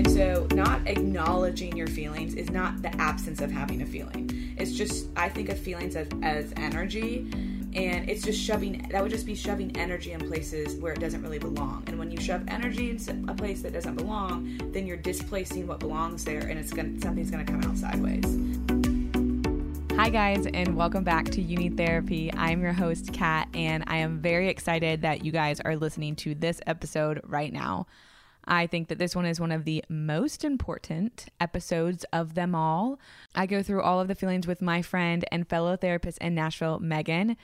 And so, not acknowledging your feelings is not the absence of having a feeling. It's just, I think of feelings as, as energy, and it's just shoving, that would just be shoving energy in places where it doesn't really belong. And when you shove energy in a place that doesn't belong, then you're displacing what belongs there, and it's gonna, something's gonna come out sideways. Hi, guys, and welcome back to Need Therapy. I'm your host, Kat, and I am very excited that you guys are listening to this episode right now. I think that this one is one of the most important episodes of them all. I go through all of the feelings with my friend and fellow therapist in Nashville, Megan.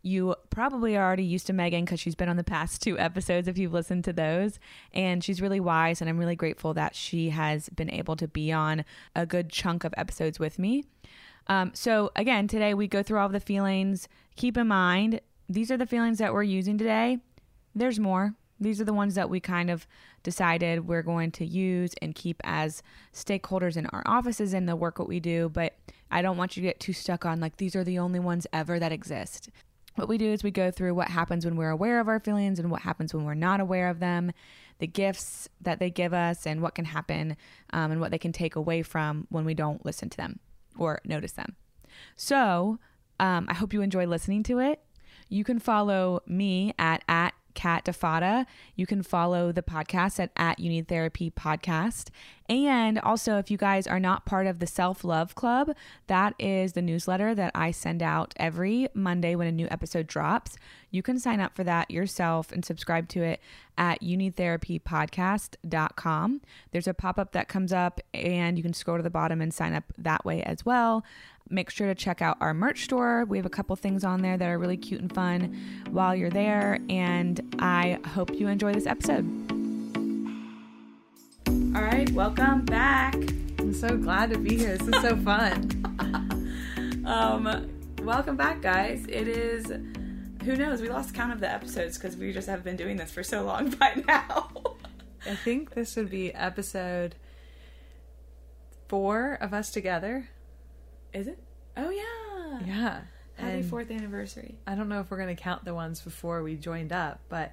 You probably are already used to Megan because she's been on the past two episodes if you've listened to those. And she's really wise, and I'm really grateful that she has been able to be on a good chunk of episodes with me. Um, so, again, today we go through all the feelings. Keep in mind, these are the feelings that we're using today. There's more. These are the ones that we kind of decided we're going to use and keep as stakeholders in our offices and the work that we do. But I don't want you to get too stuck on like these are the only ones ever that exist. What we do is we go through what happens when we're aware of our feelings and what happens when we're not aware of them, the gifts that they give us, and what can happen um, and what they can take away from when we don't listen to them or notice them. So um, I hope you enjoy listening to it. You can follow me at at Kat Defada. You can follow the podcast at, at You Therapy Podcast. And also, if you guys are not part of the Self Love Club, that is the newsletter that I send out every Monday when a new episode drops. You can sign up for that yourself and subscribe to it at youneedtherapypodcast.com. There's a pop up that comes up, and you can scroll to the bottom and sign up that way as well. Make sure to check out our merch store. We have a couple things on there that are really cute and fun while you're there. And I hope you enjoy this episode. All right, welcome back. I'm so glad to be here. This is so fun. Um, welcome back, guys. It is, who knows, we lost count of the episodes because we just have been doing this for so long by now. I think this would be episode four of us together. Is it? Oh, yeah. Yeah. Happy And fourth anniversary. I don't know if we're going to count the ones before we joined up, but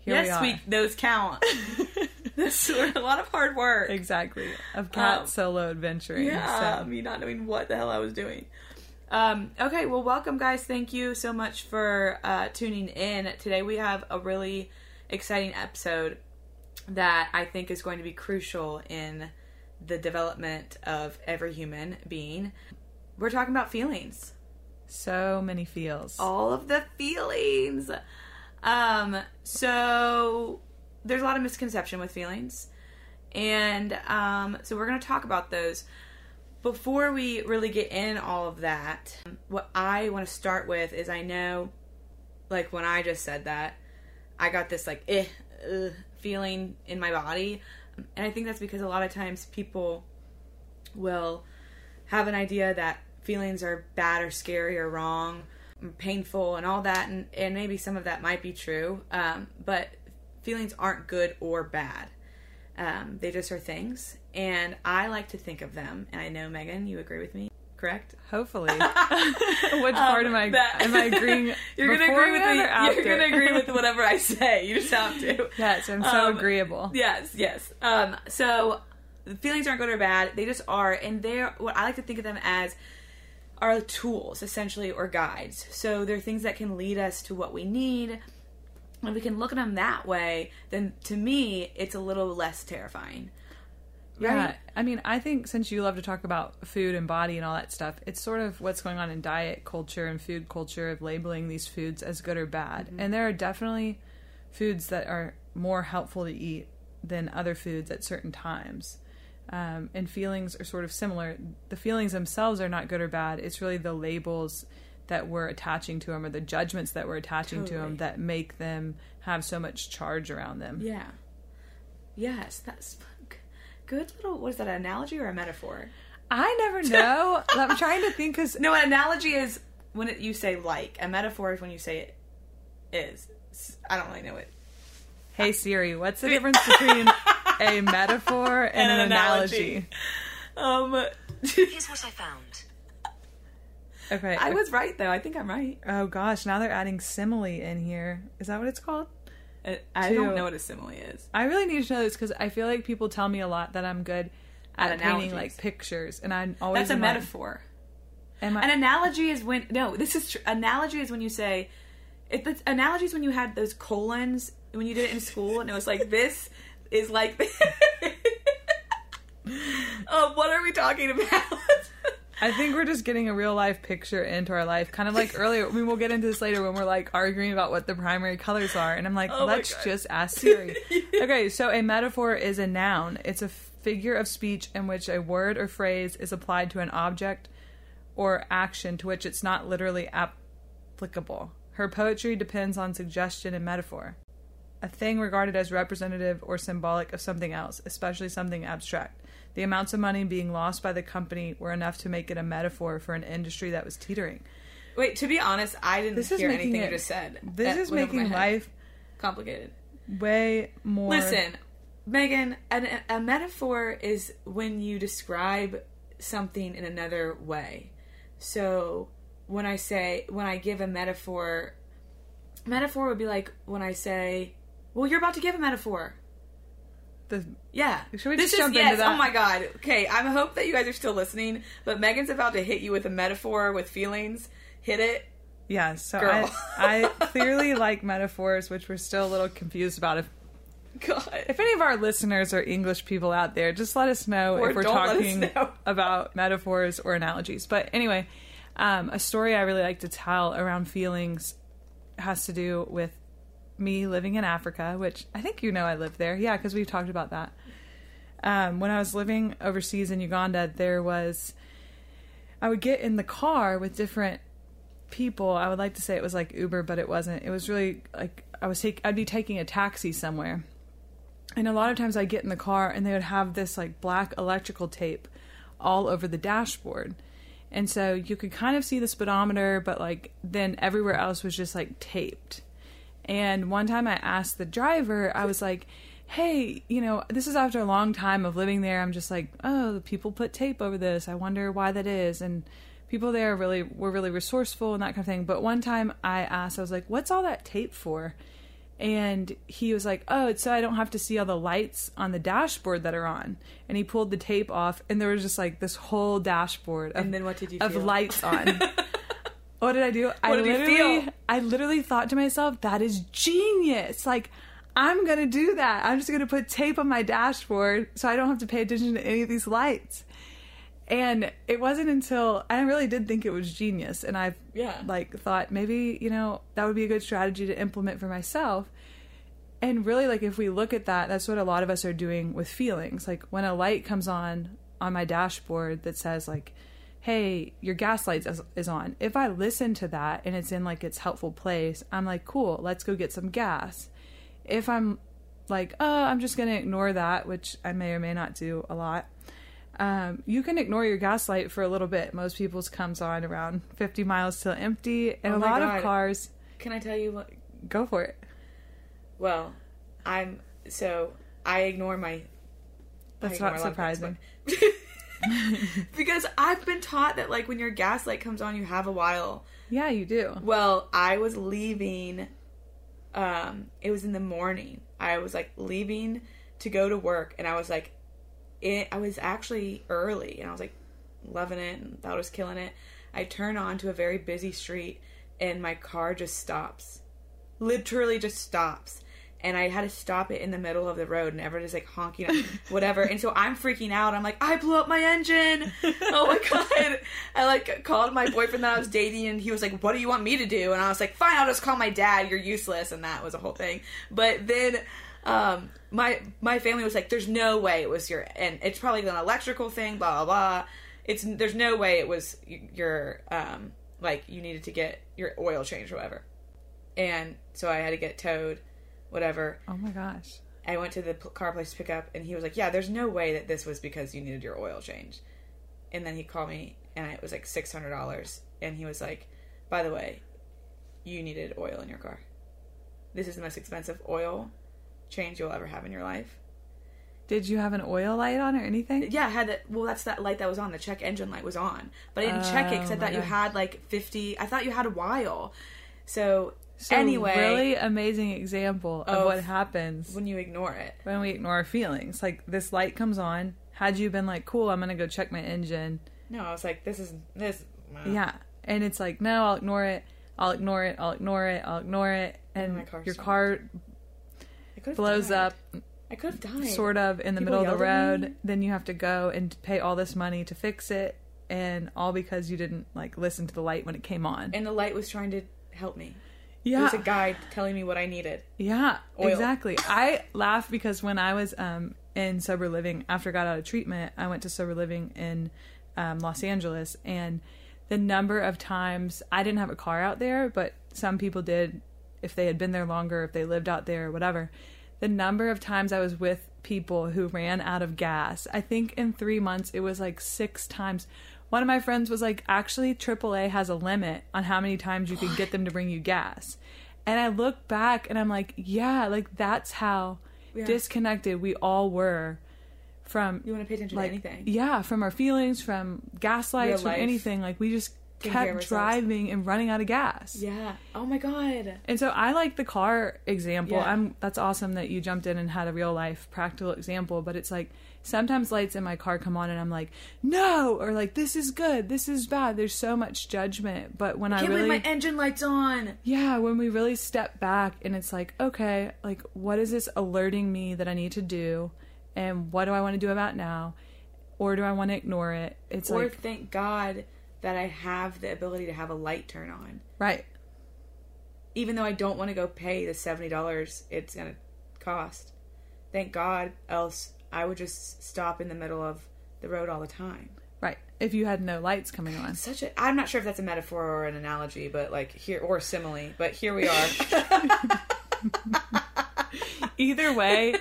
here yes, we are. those count. this were a lot of hard work. exactly. Of Kat Um, solo adventuring. Yeah, so- me not knowing what the hell I was doing. Um, okay, well, welcome, guys. Thank you so much for uh, tuning in. Today we have a really exciting episode that I think is going to be crucial in the development of every human being. We're talking about feelings. so many feels. all of the feelings. Um, so there's a lot of misconception with feelings. And um, so we're going to talk about those. Before we really get in all of that, what I want to start with is I know, like when I just said that, I got this like eh, feeling in my body. And I think that's because a lot of times people will have an idea that feelings are bad or scary or wrong, painful, and all that, and, and maybe some of that might be true, um, but feelings aren't good or bad. Um, they just are things, and I like to think of them, and I know Megan, you agree with me, correct? Hopefully. Which part am I Um, that- am I agreeing? You're gonna agree with me. after? You're gonna agree with whatever I say. You just have to. Yes, I'm so Um, agreeable. Yes, yes. Um, so the feelings aren't good or bad; they just are, and they're what I like to think of them as are tools, essentially, or guides. So they're things that can lead us to what we need. And if we can look at them that way, then to me, it's a little less terrifying. Yeah, Right? I mean, I think since you love to talk about food and body and all that stuff, it's sort of what's going on in diet culture and food culture of labeling these foods as good or bad. Mm-hmm. And there are definitely foods that are more helpful to eat than other foods at certain times. Um, and feelings are sort of similar. The feelings themselves are not good or bad. It's really the labels that we're attaching to them or the judgments that we're attaching to them that make them have so much charge around them. Yeah. Yes, that's good little. What is that? An analogy or a metaphor? I never know. I'm trying to think because No, an analogy is when it, you say like. A metaphor is when you say it is. I don't really know it. Hey Siri, what's the difference between a metaphor and, an, an analogy? analogy. Um, Here's what I found. Okay. I was right though. I think I'm right. Oh gosh, now they're adding simile in here. Is that what it's called? I, don't know what a simile is. I really need to know this because I feel like people tell me a lot that I'm good at, At painting like pictures, and I'm always That's a metaphor. Am I, An analogy is when no, this is tr- analogy is when you say it. The analogy is when you had those colons when you did it in school, and it was like this is like. oh, what are we talking about? I think we're just getting a real life picture into our life, kind of like earlier. I mean, we'll get into this later when we're like arguing about what the primary colors are, and I'm like, Oh let's just ask Siri. okay, so a metaphor is a noun. It's a figure of speech in which a word or phrase is applied to an object or action to which it's not literally applicable. Her poetry depends on suggestion and metaphor. A thing regarded as representative or symbolic of something else, especially something abstract. The amounts of money being lost by the company were enough to make it a metaphor for an industry that was teetering. Wait, to be honest, I didn't This is hear making anything it, you just said. This is went over my making life complicated. way more. Listen, Megan, an, a metaphor is when you describe something in another way. So when I say, when I give a metaphor, metaphor would be like when I say, well, you're about to give a metaphor. The, Yeah. Should we this just is, jump yes, into that? Oh my god. Okay, I hope that you guys are still listening, but Megan's about to hit you with a metaphor with feelings. Hit it. yeah, so Girl. I, I clearly like metaphors, which we're still a little confused about. If, God. if any of our listeners are English people out there, just let us know Or if we're don't let us talking about metaphors or analogies. But anyway, um, a story I really like to tell around feelings has to do with me living in Africa, which I think you know I lived there. Yeah, because we've talked about that. Um, when I was living overseas in Uganda, there was I would get in the car with different people. I would like to say it was like Uber, but it wasn't. It was really like I was take I'd be taking a taxi somewhere. And a lot of times I'd get in the car and they would have this like black electrical tape all over the dashboard. And so you could kind of see the speedometer, but like then everywhere else was just like taped. And one time I asked the driver, I was like, hey, you know, this is after a long time of living there. I'm just like, oh, the people put tape over this. I wonder why that is. And people there really were really resourceful and that kind of thing. But one time I asked, I was like, what's all that tape for? And he was like, oh, it's so I don't have to see all the lights on the dashboard that are on. And he pulled the tape off, and there was just like this whole dashboard of, And then what did you of feel? lights on. what did I do? I did you literally, feel? I literally thought to myself, that is genius. Like, I'm gonna do that. I'm just gonna put tape on my dashboard so I don't have to pay attention to any of these lights. And it wasn't until I really did think it was genius, and I Yeah. like thought maybe you know that would be a good strategy to implement for myself. And really, like if we look at that, that's what a lot of us are doing with feelings. Like when a light comes on on my dashboard that says like, "Hey, your gas light is, is on." If I listen to that and it's in like its helpful place, I'm like, "Cool, let's go get some gas." If I'm like, "Oh, I'm just gonna ignore that," which I may or may not do a lot, um, you can ignore your gas light for a little bit. Most people's comes on around 50 miles till empty, and Oh a lot God. of cars Can I tell you what? go for it. Well, I'm so I ignore my. That's ignore not a lot of things, surprising. because I've been taught that like when your gaslight comes on, you have a while. Yeah, you do. Well, I was leaving. Um, it was in the morning. I was like leaving to go to work, and I was like, it. I was actually early, and I was like loving it and thought I was killing it. I turn onto a very busy street, and my car just stops, literally just stops. And I had to stop it in the middle of the road, and everybody's like honking, at whatever. And so I'm freaking out. I'm like, I blew up my engine. Oh my god! I like called my boyfriend that I was dating, and he was like, "What do you want me to do?" And I was like, "Fine, I'll just call my dad. You're useless." And that was a whole thing. But then um, my my family was like, "There's no way it was your," and it's probably an electrical thing. Blah blah blah. It's there's no way it was your um like you needed to get your oil changed or whatever. And so I had to get towed, whatever. Oh my gosh. I went to the car place to pick up, and he was like, "Yeah, there's no way that this was because you needed your oil change." And then he called me, and it was like six hundred dollars. And he was like, "By the way, you needed oil in your car. This is the most expensive oil change you'll ever have in your life." Did you have an oil light on or anything? Yeah, I had that. Well, that's that light that was on. The check engine light was on, but I didn't check it because I Oh, thought my you had like fifty. I thought you had a while. So, So anyway, really amazing example of Of- what happens when you ignore it, when we ignore our feelings. Like this light comes on. Had you been like, "Cool, I'm gonna go check my engine," no, I was like, "This is this." Uh. yeah, and it's like, "No, I'll ignore it. I'll ignore it. I'll ignore it. I'll ignore it," and car your stopped. car blows died. up, I could have died. sort of in the People middle of the yelled at me. road. Then you have to go and pay all this money to fix it, and all because you didn't like listen to the light when it came on. and the light was trying to help me. It yeah, was a guide telling me what I needed. Yeah, Oil. exactly. I laugh because when I was um, in sober living after I got out of treatment, I went to sober living in um, Los Angeles, and the number of times I didn't have a car out there, but some people did if they had been there longer, if they lived out there, whatever. The number of times I was with people who ran out of gas. I think in three months it was like six times. One of my friends was like, actually, AAA has a limit on how many times you can get them to bring you gas. And I look back and I'm like, yeah, like that's how disconnected we all were from You want to pay attention like to anything. yeah, from our feelings, from gaslights, Real from life. anything. Like we just Taking care of kept driving and running out of gas. Yeah. Oh my god. And so I like the car example. Yeah. I'm that's awesome that you jumped in and had a real life practical example, but it's like sometimes lights in my car come on and I'm like, "No," or like, "This is good, this is bad." There's so much judgment, but when I, Can't really believe my engine lights on. yeah, when we really step back and it's like, okay, like what is this alerting me that I need to do and what do I want to do about now? Or do I want to ignore it? It's or like thank God that I have the ability to have a light turn on. right. Even though I don't want to go pay the seventy dollars it's gonna cost. Thank God, else I would just stop in the middle of the road all the time. Right. If you had no lights coming on. Such a I'm not sure if that's a metaphor or an analogy, but like here or a simile, but here we are. Either way,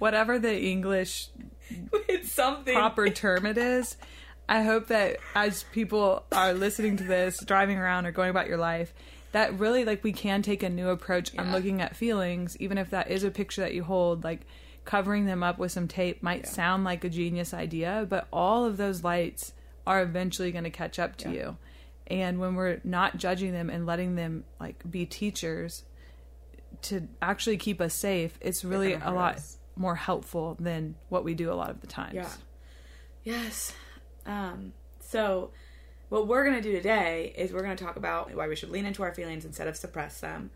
whatever the English it's something proper term it is. I hope that as people are listening to this, driving around or going about your life, that really like we can take a new approach on looking at feelings, even if that is a picture that you hold, like covering them up with some tape might sound like a genius idea, but all of those lights are eventually going to catch up to you. And when we're not judging them and letting them like be teachers to actually keep us safe, it's really a lot us. more helpful than what we do a lot of the times. Yeah. Yes. Um, so, what we're going to do today is we're going to talk about why we should lean into our feelings instead of suppress them.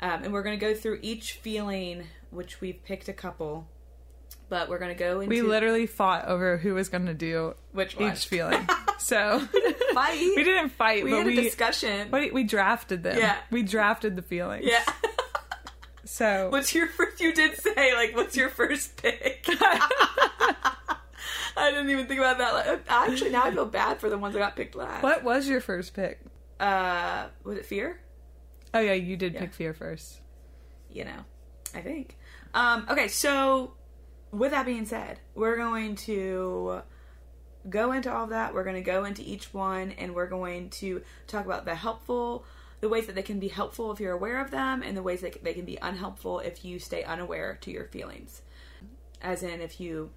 Um, and we're going to go through each feeling, which we've picked a couple, but we're going to go into We literally fought over who was going to do Which one? each feeling. so fight. we didn't fight, We had a discussion. but we drafted them. Yeah. we drafted the feelings. yeah. So what's your first? You did say like, what's your first pick? I didn't even think about that. Like, actually, now I feel bad for the ones that got picked last. what was your first pick? Uh, was it fear? Oh yeah, you did pick fear first. you know, I think. Um, okay, so with that being said, we're going to go into all of that. We're going to go into each one and we're going to talk about the helpful, the ways that they can be helpful if you're aware of them, and the ways that they can be unhelpful if you stay unaware to your feelings. As in, if you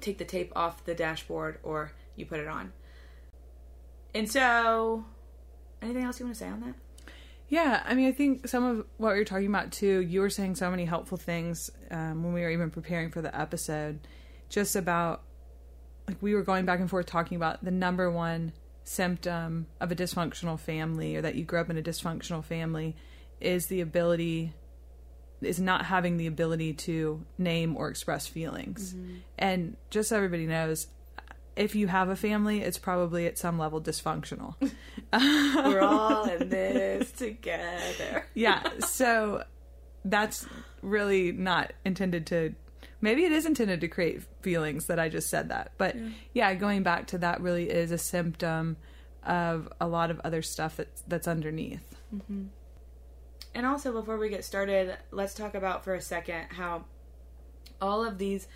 take the tape off the dashboard or you put it on. And so, anything else you want to say on that? Yeah, I mean, I think some of what you're talking about too, you were saying so many helpful things um, when we were even preparing for the episode, just about like we were going back and forth talking about the number one symptom of a dysfunctional family or that you grew up in a dysfunctional family is the ability is not having the ability to name or express feelings. Mm-hmm. And just so everybody knows, if you have a family, it's probably at some level dysfunctional. We're all in this together. yeah, so that's really not intended to maybe it is intended to create feelings that I just said that. But yeah, going back to that really is a symptom of a lot of other stuff that's that's underneath. Mm-hmm. And also, before we get started, let's talk about for a second how all of these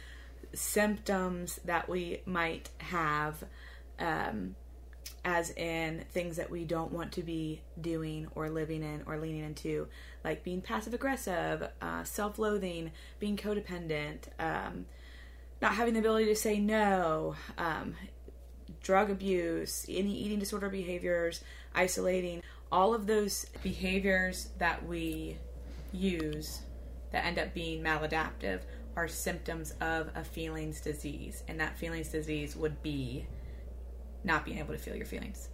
symptoms that we might have, um, as in things that we don't want to be doing or living in or leaning into, like being passive aggressive, uh, self loathing, being codependent, um, not having the ability to say no, um, drug abuse, any eating disorder behaviors, isolating, all of those behaviors that we use that end up being maladaptive are symptoms of a feelings disease. And that feelings disease would be not being able to feel your feelings.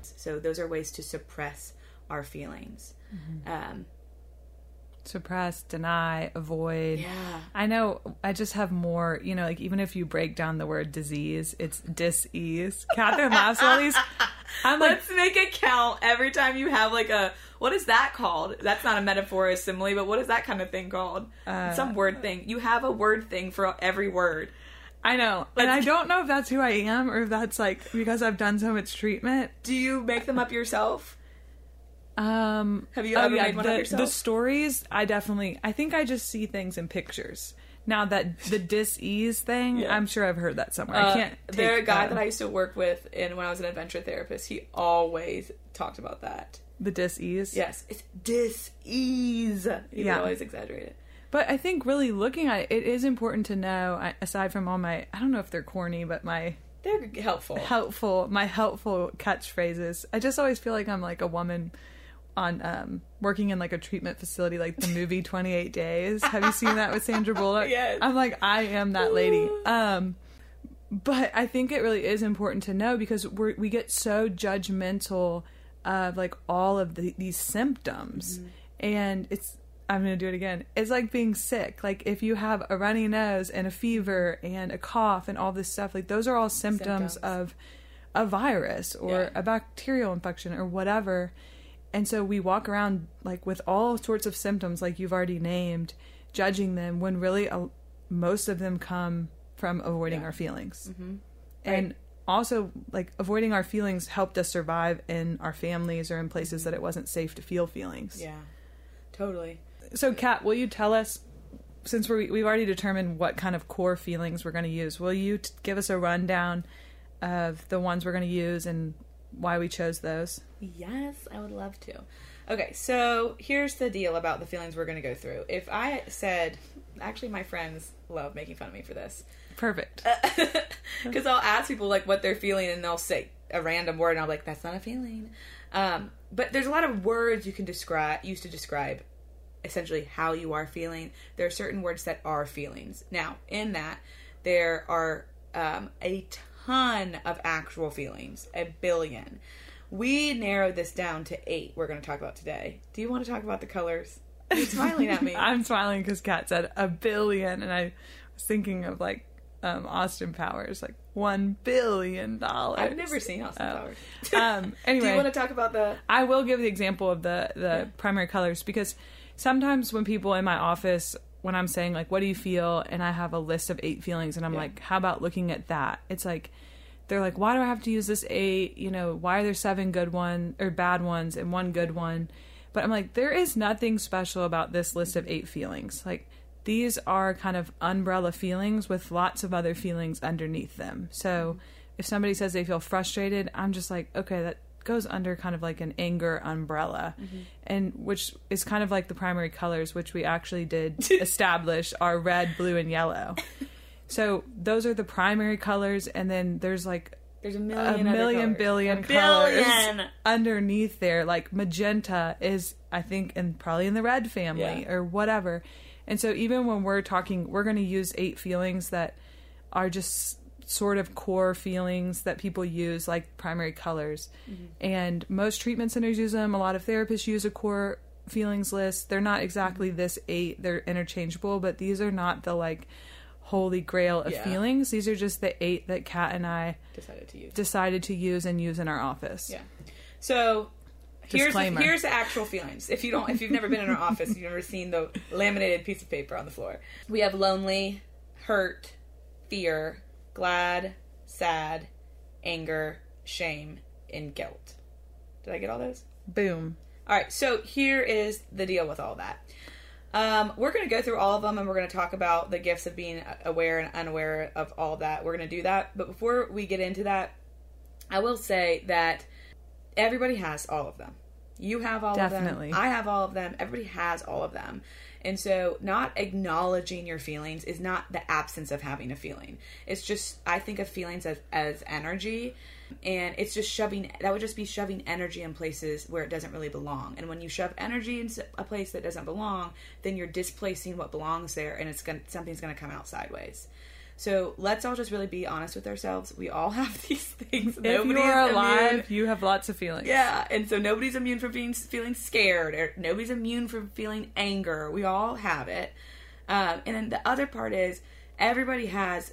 So, those are ways to suppress our feelings. Um, Suppress, deny, avoid. Yeah. I know I just have more, you know, like even if you break down the word disease, it's dis-ease. Catherine laughs at all these. I'm like, Let's make it count every time you have like a what is that called? That's not a metaphor or a simile, but what is that kind of thing called? Uh, Some word thing. You have a word thing for every word. I know. And I don't know if that's who I am or if that's like because I've done so much treatment. Do you make them up yourself? Um, Have you ever made one the, up yourself? The stories, I definitely, I think I just see things in pictures. Now that the dis-ease thing, Yeah. I'm sure I've heard that somewhere. Uh, I can't. there a guy that I used to work with, and when I was an adventure therapist, he always talked about that. the dis-ease. Yes, it's dis-ease. He Yeah. always exaggerate it. But I think really looking at it, it is important to know. Aside from all my, I don't know if they're corny, but my They're helpful. helpful, my helpful catchphrases. I just always feel like I'm like a woman on um working in like a treatment facility like the movie 28 days. Have you seen that with sandra bullock? Yes. i'm like i am that lady. Um but i think it really is important to know because we're, we get so judgmental of like all of the, these symptoms. And it's i'm gonna do it again. It's like being sick. Like if you have a runny nose and a fever and a cough and all this stuff like those are all symptoms, Symptoms. of a virus or Yeah. a bacterial infection or whatever and so we walk around like with all sorts of symptoms like you've already named judging them when really a, most of them come from avoiding our feelings. Mm-hmm. And also like avoiding our feelings helped us survive in our families or in places mm-hmm. that it wasn't safe to feel feelings. Yeah, totally. so kat will you tell us since we we've already determined what kind of core feelings we're going to use will you t- give us a rundown of the ones we're going to use and why we chose those Yes, I would love to. Okay, so here's the deal about the feelings we're going to go through. If I said, actually, my friends love making fun of me for this. perfect Because I'll ask people like what they're feeling, and they'll say a random word, and I'm like, "That's not a feeling." Um, but there's a lot of words you can describe, use to describe essentially how you are feeling. There are certain words that are feelings. Now, in that, there are um, a ton of actual feelings, a billion. We narrowed this down to eight. We're going to talk about today. Do you want to talk about the colors? You're smiling at me. I'm smiling because Kat said a billion, and I was thinking of like um, Austin Powers, like one billion dollars. I've never seen Austin Oh. Powers. Um, anyway, Do you want to talk about the? I will give the example of the the primary colors because sometimes when people in my office when I'm saying like what do you feel? And I have a list of eight feelings and I'm like how about looking at that? It's like they're like why do I have to use this eight? You know why are there seven good one or bad ones and one good one? But I'm like there is nothing special about this list of eight feelings. Like these are kind of umbrella feelings with lots of other feelings underneath them. So if somebody says they feel frustrated, I'm just like, okay, that goes under kind of like an anger umbrella. Mm-hmm. And which is kind of like the primary colors, which we actually did establish are red, blue, and yellow. So those are the primary colors, and then there's like There's a a million, other million billion A colors billion. underneath there. Like magenta is, I think, and probably in the red family Yeah. or whatever. And so even when we're talking, we're going to use eight feelings that are just sort of core feelings that people use, like primary colors. Mm-hmm. And most treatment centers use them. A lot of therapists use a core feelings list. They're not exactly Mm-hmm. this eight. They're interchangeable, but these are not the like holy grail of Yeah. feelings. These are just the eight that Kat and I Decided to use. decided to use and use in our office. Yeah. So here's the, here's the actual feelings. If you don't, if you've never been in our office, you've never seen the laminated piece of paper on the floor. We have lonely, hurt, fear, glad, sad, anger, shame, and guilt. Did I get all those? Boom. All right, so here is the deal with all that. Um, we're going to go through all of them and we're going to talk about the gifts of being aware and unaware of all of that. We're going to do that. But before we get into that, I will say that everybody has all of them. You have all Definitely. of them. I have all of them. Everybody has all of them. And so, not acknowledging your feelings is not the absence of having a feeling. It's just, I think of feelings as, as energy. And it's just shoving, that would just be shoving energy in places where it doesn't really belong. And when you shove energy in a place that doesn't belong, then you're displacing what belongs there and it's to something's going to come out sideways. So let's all just really be honest with ourselves. We all have these things. If Nobody you is are immune. alive, you have lots of feelings. Yeah, and so nobody's immune from being feeling scared, or nobody's immune from feeling anger. We all have it. Um, and then the other part is everybody has,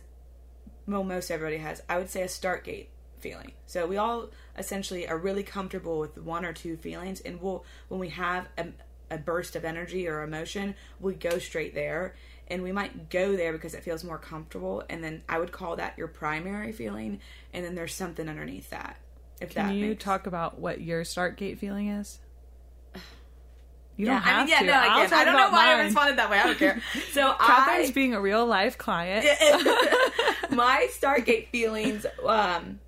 well, most everybody has. I would say a start gate feeling. So we all essentially are really comfortable with one or two feelings, and we'll when we have a, a burst of energy or emotion, we go straight there. And we might go there because it feels more comfortable, and then I would call that your primary feeling, and then there's something underneath that. If Can that you makes- talk about what your start gate feeling is? You yeah, don't have I mean, yeah, to. no, I I'll I don't know why I responded that way. I don't care. So Catherine's I, being a real life client. my start gate feelings um,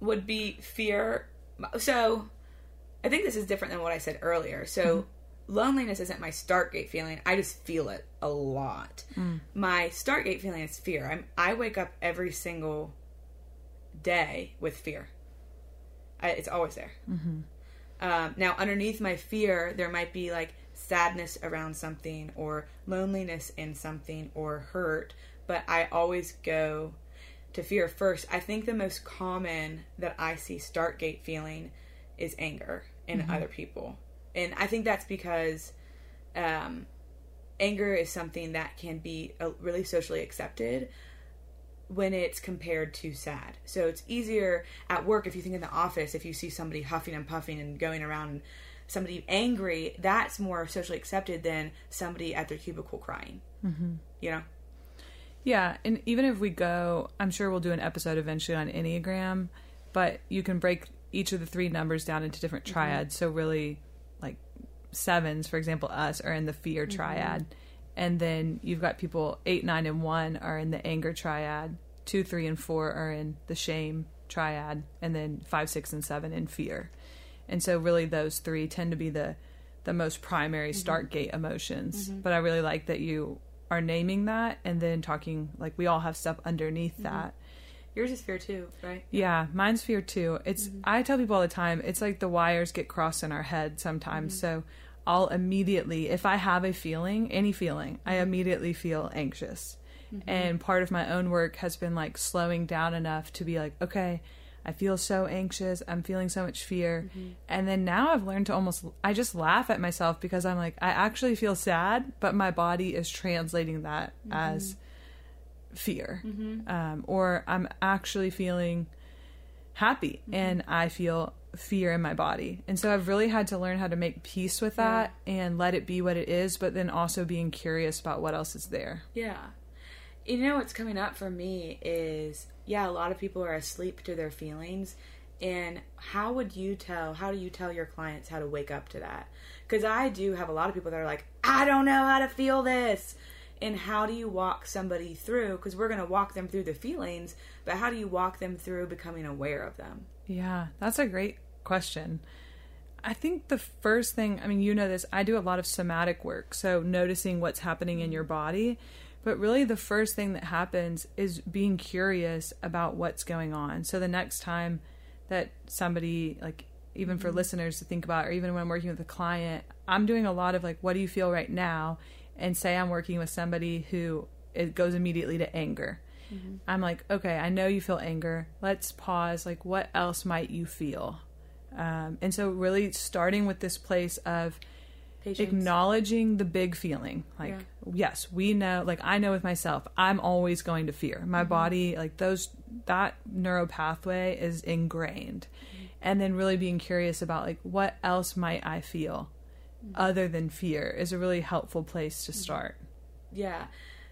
would be fear. So I think this is different than what I said earlier. So loneliness isn't my start gate feeling. I just feel it a lot. Hmm. My start gate feeling is fear. I'm, I wake up every single day with fear. I, it's always there. Mm-hmm. Um, now, underneath my fear, there might be like sadness around something, or loneliness in something, or hurt, but I always go to fear first. I think the most common that I see start gate feeling is anger in mm-hmm. other people. And I think that's because um, anger is something that can be uh, really socially accepted when it's compared to sad. So it's easier at work if you think in the office, if you see somebody huffing and puffing and going around and somebody angry, that's more socially accepted than somebody at their cubicle crying. Mm-hmm. You know? Yeah, and even if we go, I'm sure we'll do an episode eventually on Enneagram, but you can break each of the three numbers down into different triads. So really, like sevens, for example, us are in the fear mm-hmm. triad, and then you've got people eight, nine, and one are in the anger triad. Two, three, and four are in the shame triad, and then five, six, and seven in fear. And so really, those three tend to be the the most primary mm-hmm. start gate emotions. Mm-hmm. But I really like that you are naming that and then talking like we all have stuff underneath that. Yours is fear too, right? Yeah, mine's fear too. It's mm-hmm. I tell people all the time, it's like the wires get crossed in our head sometimes. Mm-hmm. So I'll immediately if I have a feeling, any feeling, I mm-hmm. immediately feel anxious. And part of my own work has been like slowing down enough to be like, okay, I feel so anxious. I'm feeling so much fear. And then now I've learned to almost, I just laugh at myself because I'm like, I actually feel sad, but my body is translating that as fear. Um, or I'm actually feeling happy and I feel fear in my body. And so I've really had to learn how to make peace with that and let it be what it is, but then also being curious about what else is there. Yeah. You know what's coming up for me is yeah, a lot of people are asleep to their feelings. And how would you tell, how do you tell your clients how to wake up to that? Because I do have a lot of people that are like, I don't know how to feel this. And how do you walk somebody through because we're going to walk them through the feelings but how do you walk them through becoming aware of them Yeah, that's a great question. I think the first thing, I mean, you know this, I do a lot of somatic work, so noticing what's happening in your mm. body. But really, the first thing that happens is being curious about what's going on. So the next time that somebody, like, even for mm-hmm. listeners to think about, or even when I'm working with a client, I'm doing a lot of like, what do you feel right now? And say I'm working with somebody who it goes immediately to anger. Mm-hmm. I'm like, okay, I know you feel anger. Let's pause. Like, what else might you feel? Um, and so, really starting with this place of Patience. acknowledging the big feeling. Like, yes, we know, like, I know with myself, I'm always going to fear. My mm-hmm. body, like, those, that neural pathway is ingrained. Mm-hmm. And then really being curious about, like, what else might I feel other than fear is a really helpful place to start. yeah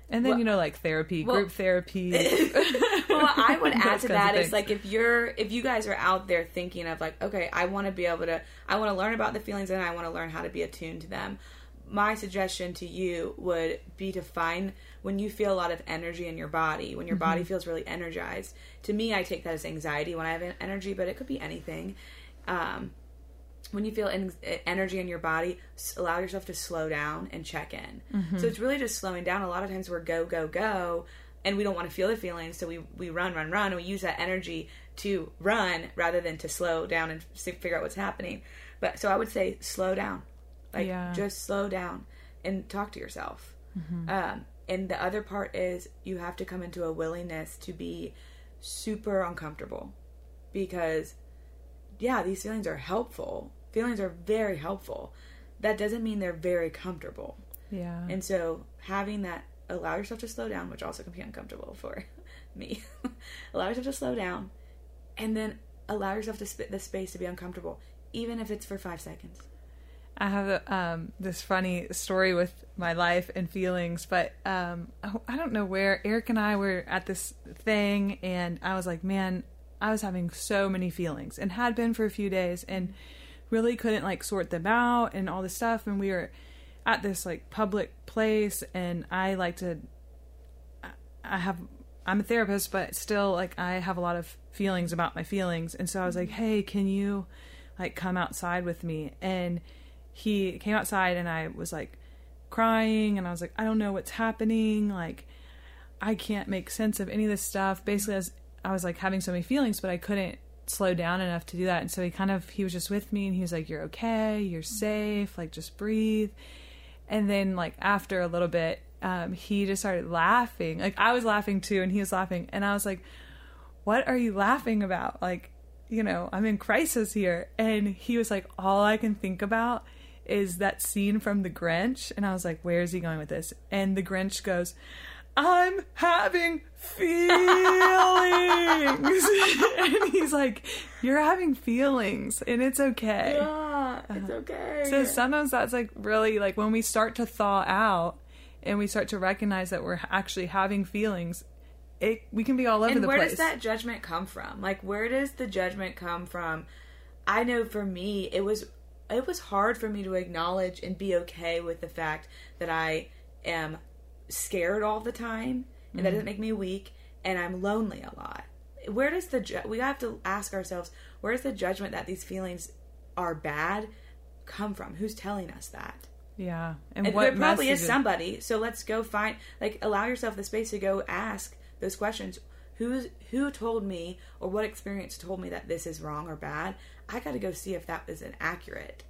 And then, Well- you know, like therapy, well- group therapy. well i would add to that is like if you're if you guys are out there thinking of like okay i want to be able to i want to learn about the feelings and i want to learn how to be attuned to them my suggestion to you would be to find when you feel a lot of energy in your body when your Mm-hmm. body feels really energized to me i take that as anxiety when i have energy but it could be anything um, when you feel en- energy in your body, s- allow yourself to slow down and check in. So it's really just slowing down. A lot of times we're go, go, go, and we don't want to feel the feelings, so we, we run, run, run, and we use that energy to run rather than to slow down and figure out what's happening. But so I would say slow down. Like Yeah. just slow down and talk to yourself. Um, and the other part is you have to come into a willingness to be super uncomfortable because yeah, these feelings are helpful. Feelings are very helpful. That doesn't mean they're very comfortable. yeah. And so having that allow yourself to slow down, which also can be uncomfortable for me. allow yourself to slow down and then allow yourself to spit the space to be uncomfortable, even if it's for five seconds. I have um, this funny story with my life and feelings, but um, I- I don't know where Eric and I were at this thing, and I was like, man, I was having so many feelings and had been for a few days, and really couldn't like sort them out and all this stuff. And we were at this like public place, and I like to I have I'm a therapist, but still like I have a lot of feelings about my feelings. And so I was like, mm-hmm. "Hey, can you like come outside with me?" And he came outside and I was like crying and I was like, "I don't know what's happening. Like I can't make sense of any of this stuff." Basically, I was, I was like having so many feelings, but I couldn't slow down enough to do that. And so he kind of he was just with me and he was like, "You're okay. You're safe. Like just breathe." And then like after a little bit, um, he just started laughing. Like I was laughing too, and he was laughing, and I was like, "What are you laughing about?" Like, you know, I'm in crisis here. And he was like, "All I can think about is that scene from The Grinch." And I was like, "Where is he going with this?" And The Grinch goes. I'm having feelings. and he's like, You're having feelings, and it's okay. Ah, it's okay. So sometimes that's like really like when we start to thaw out and we start to recognize that we're actually having feelings, it we can be all over and the where place. Where does that judgment come from like where does the judgment come from i know for me it was it was hard for me to acknowledge and be okay with the fact that i am scared all the time and that mm. doesn't make me weak and i'm lonely a lot where does the ju- we have to ask ourselves where does the judgment that these feelings are bad come from who's telling us that yeah, and and what there probably is somebody. So let's go find like allow yourself the space to go ask those questions. Who's who told me or what experience told me that this is wrong or bad? I got to go see if that is an accurate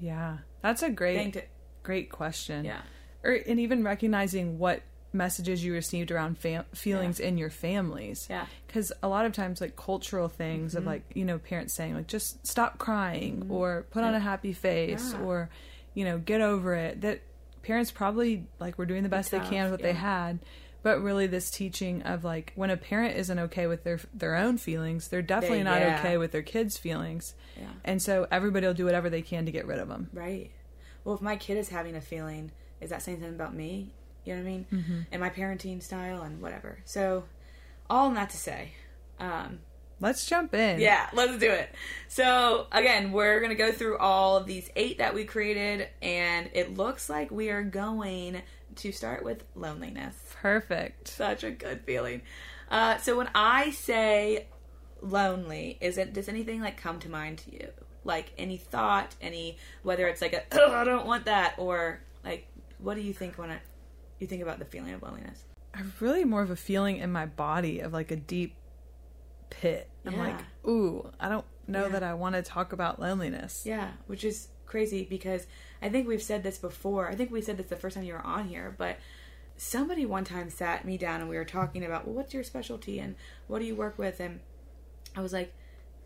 Yeah, that's a great thing to. great question. Yeah. Or and even recognizing what messages you received around fam- feelings in your families. Yeah. because a lot of times like cultural things of mm-hmm. like you know parents saying like just stop crying mm-hmm. or put on a happy face Yeah. or you know get over it that parents probably like were doing the best they can with what they had but really this teaching of like when a parent isn't okay with their their own feelings they're definitely They- not yeah. okay with their kids feelings Yeah. and so everybody will do whatever they can to get rid of them Right. Well, if my kid is having a feeling, is that saying something about me? You know what I mean? Mm-hmm. And my parenting style and whatever. So, all that to say, um, let's jump in Yeah, let's do it. So, again, we're going to go through all of these eight that we created, and it looks like we are going to start with loneliness. Perfect. Such a good feeling. Uh, so when I say lonely, is it does anything like come to mind to you? Like any thought, any whether it's like a oh I don't want that or like what do you think when it, you think about the feeling of loneliness? I really more of a feeling in my body of like a deep pit. I'm Yeah. like, ooh, I don't know Yeah. that I want to talk about loneliness. Yeah, which is crazy because I think we've said this before. I think we said this the first time you were on here, but somebody one time sat me down and we were talking about, well, what's your specialty and what do you work with? And I was like,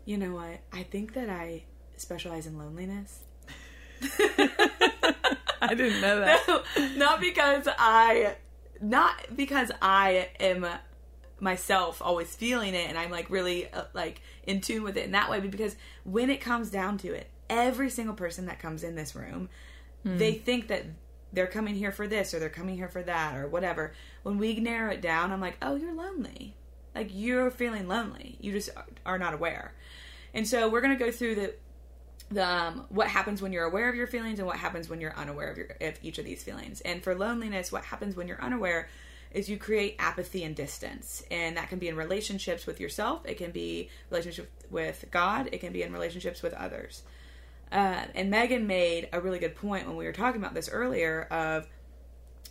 you know what? I think that I specialize in loneliness. I didn't know that. not because I, not because I am myself always feeling it and I'm like really uh, like in tune with it in that way, but because when it comes down to it, every single person that comes in this room, they think that they're coming here for this or they're coming here for that or whatever. When we narrow it down, I'm like, oh, you're lonely. Like you're feeling lonely. You just are not aware. And so we're going to go through the the um, what happens when you're aware of your feelings and what happens when you're unaware of, your, of each of these feelings. And for loneliness, what happens when you're unaware is you create apathy and distance, and that can be in relationships with yourself. It can be relationship with God. It can be in relationships with others. Uh, and Megan made a really good point when we were talking about this earlier. Of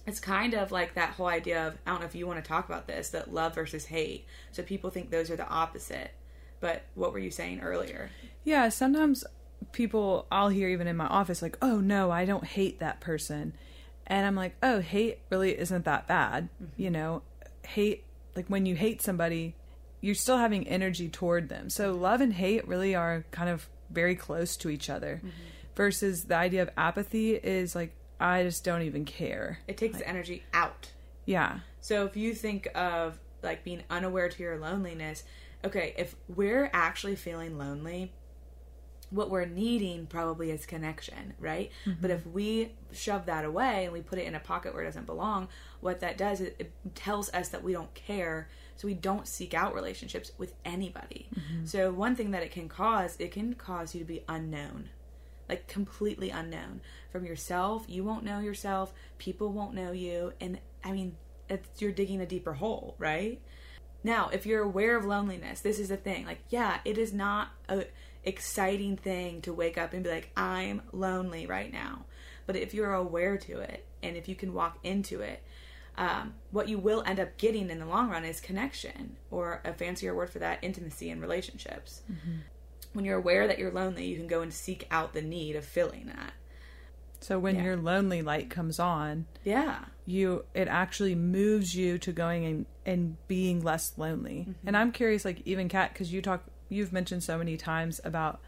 it's kind of like that whole idea of I don't know if you want to talk about this that love versus hate. So people think those are the opposite. But what were you saying earlier? Yeah, sometimes people I'll hear even in my office like, "Oh no, I don't hate that person." And I'm like, "Oh, hate really isn't that bad." Mm-hmm. You know, hate like when you hate somebody, you're still having energy toward them. So love and hate really are kind of very close to each other. Mm-hmm. Versus the idea of apathy is like I just don't even care. It takes the energy out. Yeah. So if you think of like being unaware to your loneliness, okay, if we're actually feeling lonely, what we're needing probably is connection, right? Mm-hmm. But if we shove that away and we put it in a pocket where it doesn't belong, what that does is it tells us that we don't care, so we don't seek out relationships with anybody. Mm-hmm. So one thing that it can cause, it can cause you to be unknown. Like completely unknown from yourself. You won't know yourself. People won't know you. And I mean, it's, you're digging a deeper hole, right? Now, if you're aware of loneliness, this is the thing. Like, yeah, it is not a exciting thing to wake up and be like, I'm lonely right now. But if you're aware to it and if you can walk into it, um, what you will end up getting in the long run is connection, or a fancier word for that, intimacy in relationships. When you're aware that you're lonely, you can go and seek out the need of filling that. So when Yeah. your lonely light comes on, Yeah. you it actually moves you to going and and being less lonely and i'm curious like even kat because you talk you've mentioned so many times about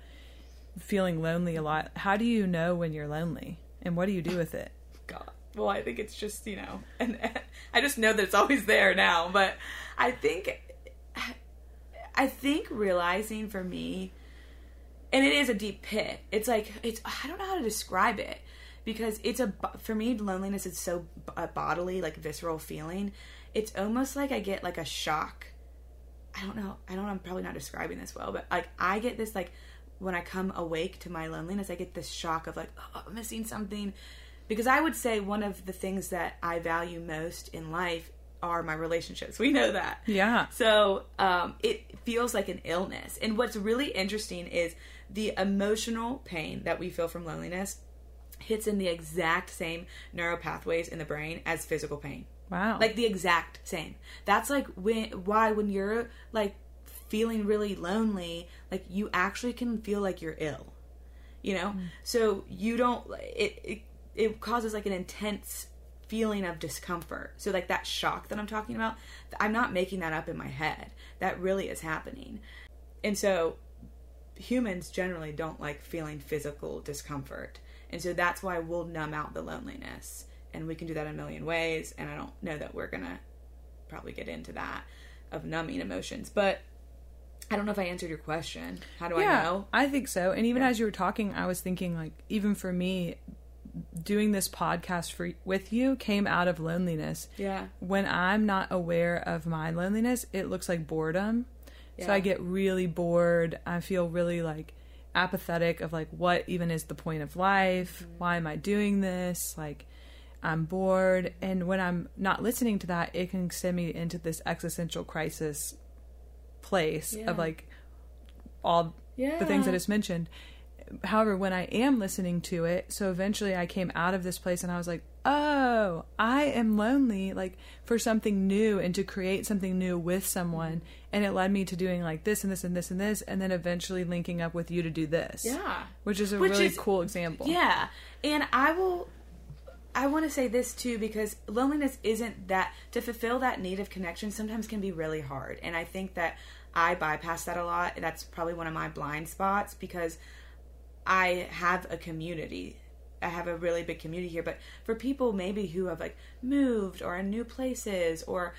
feeling lonely a lot how do you know when you're lonely and what do you do with it God. Well, I think it's just you know, and I just know that it's always there now. But I think, I think realizing for me, and it is a deep pit. It's like it's I don't know how to describe it because it's a for me loneliness is so a bodily like visceral feeling. It's almost like I get like a shock. I don't know. I don't. I'm probably not describing this well, but like I get this like when I come awake to my loneliness, I get this shock of like oh, I'm missing something. Because I would say one of the things that I value most in life are my relationships. We know that. Yeah. So um, it feels like an illness. And what's really interesting is the emotional pain that we feel from loneliness hits in the exact same neural pathways in the brain as physical pain. Wow Like the exact same. That's like when why when you're like feeling really lonely, like you actually can feel like you're ill. You know? Hmm. So you don't it, it it causes like an intense feeling of discomfort. So like that shock that I'm talking about, I'm not making that up in my head. That really is happening. And so humans generally don't like feeling physical discomfort. And so that's why we'll numb out the loneliness. And we can do that a million ways. And I don't know that we're going to probably get into that of numbing emotions. But I don't know if I answered your question. How do I know? I think so. And even as you were talking, I was thinking like even for me doing this podcast for with you came out of loneliness. Yeah. When I'm not aware of my loneliness, it looks like boredom. So I get really bored. I feel really like apathetic of like what even is the point of life? Mm-hmm. Why am I doing this? Like I'm bored. And when I'm not listening to that, it can send me into this existential crisis place Yeah. of like all the things that Yeah. it's mentioned. However, when I am listening to it, so eventually I came out of this place and I was like, oh, I am lonely, like for something new and to create something new with someone. Mm-hmm. And it led me to doing like this and this and this and this, and then eventually linking up with you to do this. Yeah. Which is a Which really is- cool example. Yeah. And I will I want to say this too because loneliness isn't that to fulfill that need of connection sometimes can be really hard. And I think that I bypass that a lot. That's probably one of my blind spots because I have a community. I have a really big community here, but for people maybe who have like moved or in new places or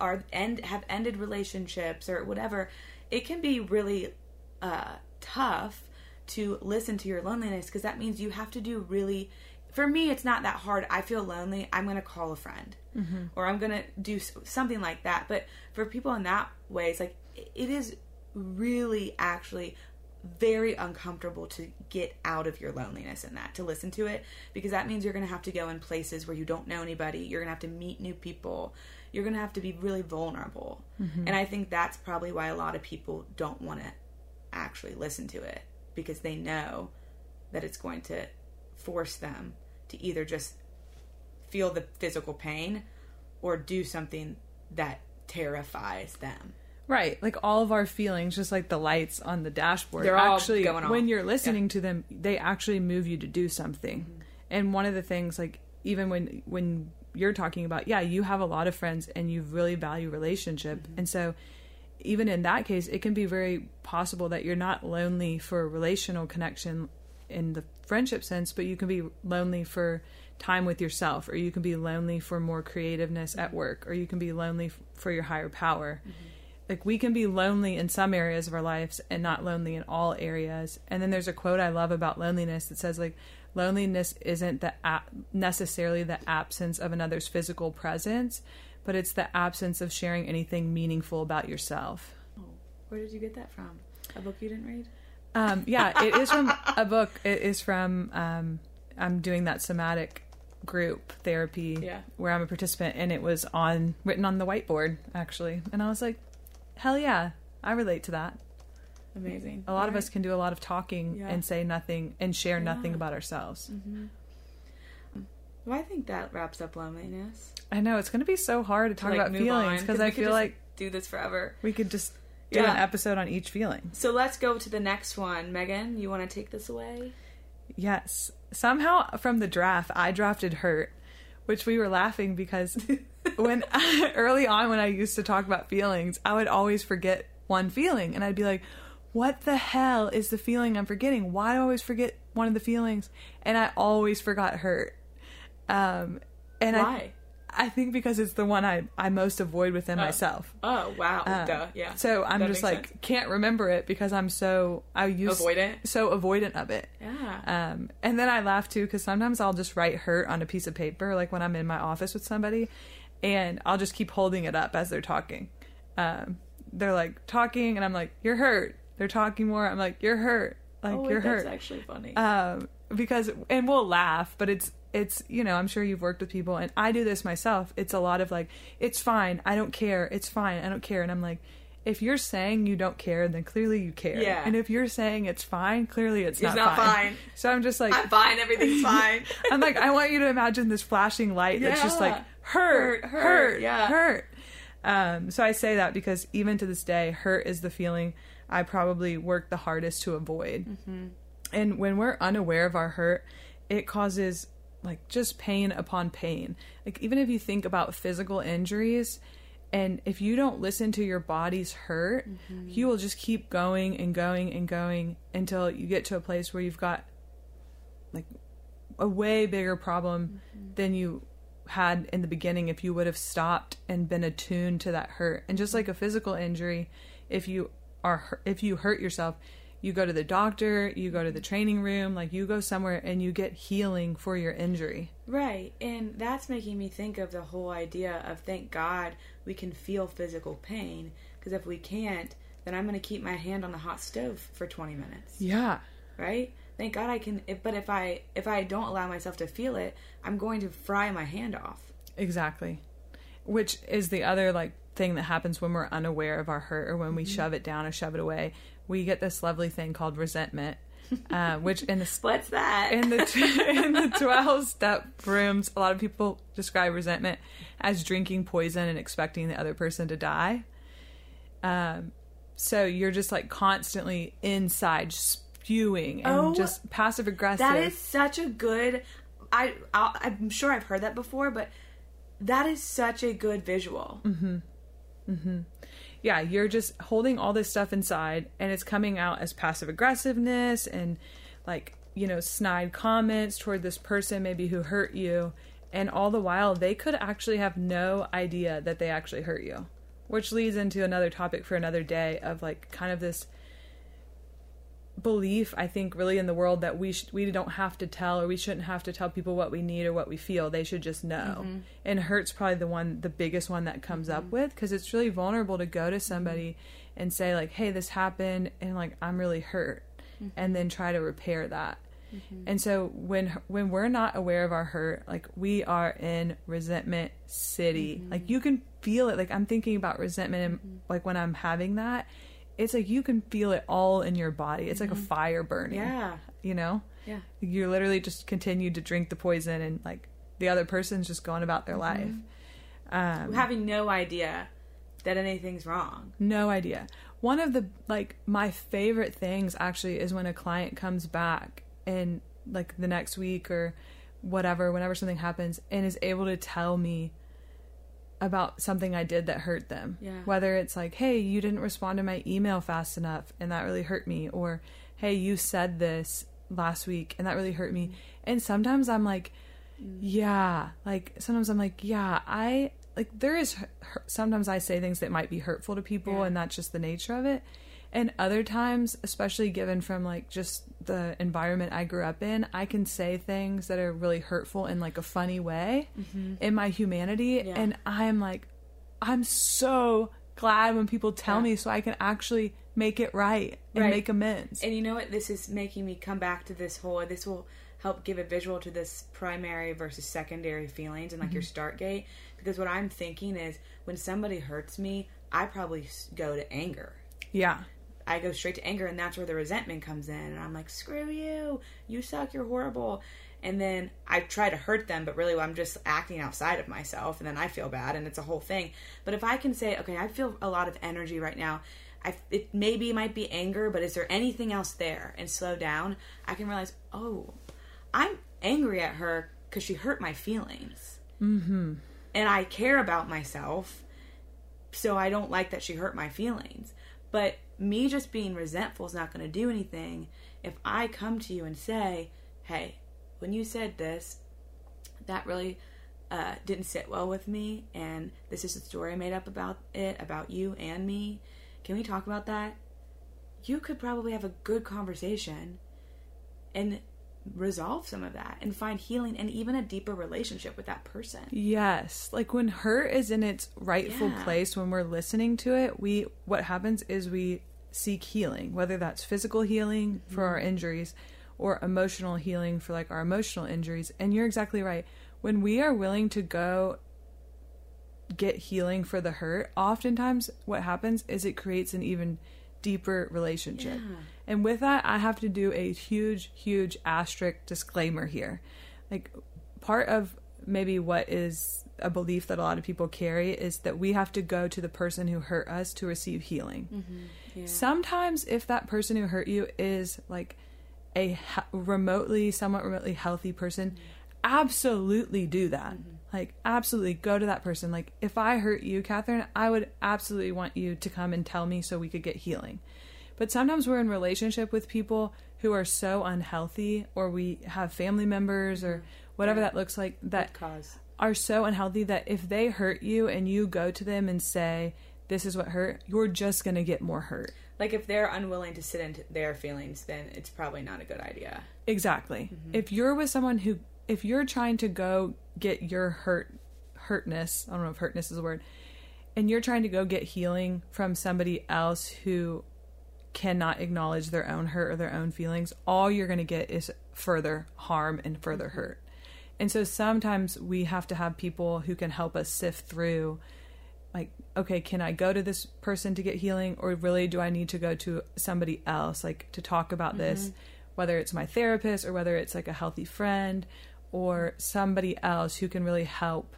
are end have ended relationships or whatever, it can be really uh, tough to listen to your loneliness because that means you have to do really. For me, it's not that hard. I feel lonely. I'm going to call a friend, mm-hmm. or I'm going to do something like that. But for people in that way, it's like it is really actually very uncomfortable to get out of your loneliness in that to listen to it because that means you're going to have to go in places where you don't know anybody you're going to have to meet new people you're going to have to be really vulnerable mm-hmm. and i think that's probably why a lot of people don't want to actually listen to it because they know that it's going to force them to either just feel the physical pain or do something that terrifies them Right. Like all of our feelings, just like the lights on the dashboard, They're all actually, going off. when you're listening to them, they actually move you to do something. Mm-hmm. And one of the things, like, even when, when you're talking about, yeah, you have a lot of friends and you really value relationship. Mm-hmm. And so, even in that case, it can be very possible that you're not lonely for relational connection in the friendship sense, but you can be lonely for time with yourself, or you can be lonely for more creativeness at work, or you can be lonely f- for your higher power. Mm-hmm. Like we can be lonely in some areas of our lives and not lonely in all areas. And then there's a quote I love about loneliness that says like loneliness isn't the a- necessarily the absence of another's physical presence, but it's the absence of sharing anything meaningful about yourself. Oh, where did you get that from a book you didn't read Um, yeah, it is from a book. It is from um, I'm doing that somatic group therapy Yeah. where I'm a participant, and it was on written on the whiteboard actually, and I was like, hell yeah, I relate to that. amazing A lot of us can do a lot of talking Yeah. and say nothing and share nothing about ourselves. well i think that wraps up loneliness I know it's going to be so hard to talk like, about feelings because I feel like do this forever we could just do Yeah. an episode on each feeling. so let's go to the next one megan you want to take this away Yes. Somehow from the draft, I drafted hurt, which we were laughing because when early on when I used to talk about feelings, I would always forget one feeling and I'd be like, what the hell is the feeling I'm forgetting? Why do I always forget one of the feelings? And I always forgot hurt. Um, and Why? I think because it's the one I, I most avoid within myself. oh wow Um, duh yeah So I'm That just like sense. can't remember it because I'm so I use Avoidant? so avoidant of it. yeah Um, and then I laugh too because sometimes I'll just write hurt on a piece of paper, like when I'm in my office with somebody, and I'll just keep holding it up as they're talking. Um, they're like talking, and I'm like, "You're hurt." They're talking more. I'm like, "You're hurt." Like oh wait, you're that's hurt. actually funny Um, because and we'll laugh, but it's it's you know I'm sure you've worked with people, and I do this myself. It's a lot of like, "It's fine. I don't care. It's fine. I don't care," and I'm like. If you're saying you don't care, then clearly you care. Yeah. And if you're saying it's fine, clearly it's, It's not, not fine. So I'm just like, i'm fine everything's fine I'm like, I want you to imagine this flashing light that's just like hurt, Hurt, hurt, hurt, hurt, yeah. hurt. Um, so I say that because even to this day, hurt is the feeling I probably work the hardest to avoid. Mm-hmm. And when we're unaware of our hurt, it causes like just pain upon pain. Like even if you think about physical injuries, and if you don't listen to your body's hurt, Mm-hmm. you will just keep going and going and going until you get to a place where you've got like a way bigger problem than you had in the beginning if you would have stopped and been attuned to that hurt. And just like a physical injury, if you are if you hurt yourself, you go to the doctor, you go to the training room, like you go somewhere and you get healing for your injury. Right, and that's making me think of the whole idea of thank God we can feel physical pain because if we can't, then I'm going to keep my hand on the hot stove for 20 minutes. Yeah. Right? thank God I can. If, but if I if I don't allow myself to feel it, I'm going to fry my hand off. Exactly. Which is the other like thing that happens when we're unaware of our hurt or when we mm-hmm. shove it down or shove it away. We get this lovely thing called resentment, uh, which in the What's that? in the in the 12 step rooms a lot of people describe resentment as drinking poison and expecting the other person to die um so you're just like constantly inside spewing and Oh, just passive aggressive that is such a good. I I'll, I'm sure I've heard that before, but that is such a good visual. Yeah you're just holding all this stuff inside and it's coming out as passive aggressiveness and like you know snide comments toward this person maybe who hurt you. And all the while they could actually have no idea that they actually hurt you which leads into another topic for another day of like kind of this belief i think really in the world that we sh- we don't have to tell or we shouldn't have to tell people what we need or what we feel. They should just know. Mm-hmm. And hurt's probably the one the biggest one that comes up mm-hmm. with because it's really vulnerable to go to mm-hmm. somebody and say like hey this happened and like i'm really hurt and then try to repair that. And so when when we're not aware of our hurt like we are in resentment city. Like you can feel it. Like i'm thinking about resentment and like when i'm having that it's like you can feel it all in your body it's like a fire burning Yeah. you know Yeah. you literally just continue to drink the poison and like the other person's just going about their life um Having no idea that anything's wrong. no idea one of the like my favorite things actually is when a client comes back and like the next week or whatever whenever something happens and is able to tell me about something I did that hurt them. Yeah. Whether it's like, "Hey, you didn't respond to my email fast enough and that really hurt me," or "Hey, you said this last week and that really hurt me." And sometimes I'm like, yeah, like sometimes I'm like, yeah, I like there is sometimes I say things that might be hurtful to people Yeah. and that's just the nature of it. And other times, especially given from like just the environment I grew up in, I can say things that are really hurtful in like a funny way mm-hmm. in my humanity Yeah. and I'm like I'm so glad when people tell Yeah. me so I can actually make it right and Right. make amends. And you know what? This is making me come back to this whole. This will help give a visual to this primary versus secondary feelings and like your mm-hmm. start gate. Because what I'm thinking is when somebody hurts me, I probably go to anger. yeah. I go straight to anger, and that's where the resentment comes in. And I'm like, screw you, you suck, you're horrible. And then I try to hurt them, but really I'm just acting outside of myself, and then I feel bad, and it's a whole thing. But if I can say, okay, I feel a lot of energy right now. I, it maybe might be anger, but is there anything else there? And slow down, I can realize, oh, I'm angry at her because she hurt my feelings. Mm-hmm. And I care about myself, so I don't like that she hurt my feelings. But me just being resentful is not going to do anything if I come to you and say, hey, when you said this, that really uh, didn't sit well with me, and this is a story I made up about it, about you and me. Can we talk about that? You could probably have a good conversation and resolve some of that and find healing and even a deeper relationship with that person. Yes, like when hurt is in its rightful Yeah. place when we're listening to it, we what happens is we seek healing, whether that's physical healing for our mm-hmm. injuries or emotional healing for like our emotional injuries. And you're exactly right. When we are willing to go get healing for the hurt, oftentimes what happens is it creates an even deeper relationship. And with that, I have to do a huge, huge asterisk disclaimer here. Like, part of maybe what is a belief that a lot of people carry is that we have to go to the person who hurt us to receive healing. Mm-hmm. Sometimes, if that person who hurt you is like a remotely, somewhat remotely healthy person, mm-hmm. absolutely do that. Mm-hmm. Like, absolutely go to that person. Like, if I hurt you, Catherine, I would absolutely want you to come and tell me so we could get healing. But sometimes we're in relationship with people who are so unhealthy, or we have family members, or whatever that looks like, that are so unhealthy that if they hurt you and you go to them and say, This is what hurt, you're just going to get more hurt. Like if they're unwilling to sit into their feelings, then it's probably not a good idea. Exactly. Mm-hmm. If you're with someone who, if you're trying to go get your hurt, hurtness, I don't know if hurtness is a word, and you're trying to go get healing from somebody else who cannot acknowledge their own hurt or their own feelings, all you're going to get is further harm and further mm-hmm. hurt. And so sometimes we have to have people who can help us sift through like okay, can I go to this person to get healing or really do I need to go to somebody else like to talk about mm-hmm. this whether it's my therapist or whether it's like a healthy friend or somebody else who can really help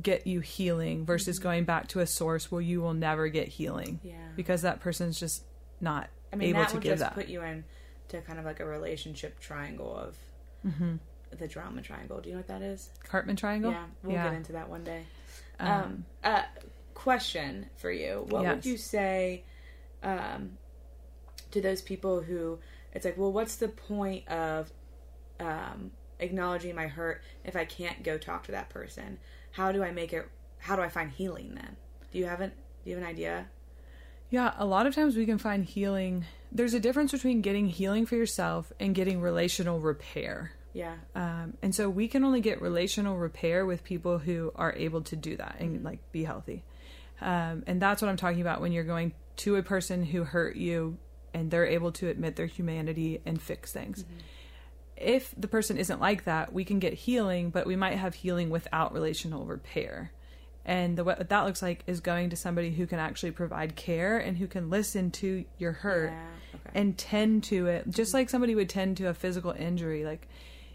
get you healing versus mm-hmm. going back to a source where you will never get healing Yeah. because that person's just not I mean, able that to would give just that. put you in to kind of like a relationship triangle of Mm-hmm. the drama triangle. Do you know what that is? Karpman triangle. Yeah, we'll get into that one day. Um, Um, uh, question for you: What would you say um, to those people who it's like, well, what's the point of um, acknowledging my hurt if I can't go talk to that person? How do I make it? How do I find healing then? Do you have an Do you have an idea? Yeah, a lot of times we can find healing. There's a difference between getting healing for yourself and getting relational repair. Yeah, Um, and so we can only get relational repair with people who are able to do that and like be healthy. Um, and that's what I'm talking about when you're going to a person who hurt you and they're able to admit their humanity and fix things. If the person isn't like that, we can get healing, but we might have healing without relational repair. And the, what that looks like is going to somebody who can actually provide care and who can listen to your hurt Yeah, okay. and tend to it just like somebody would tend to a physical injury like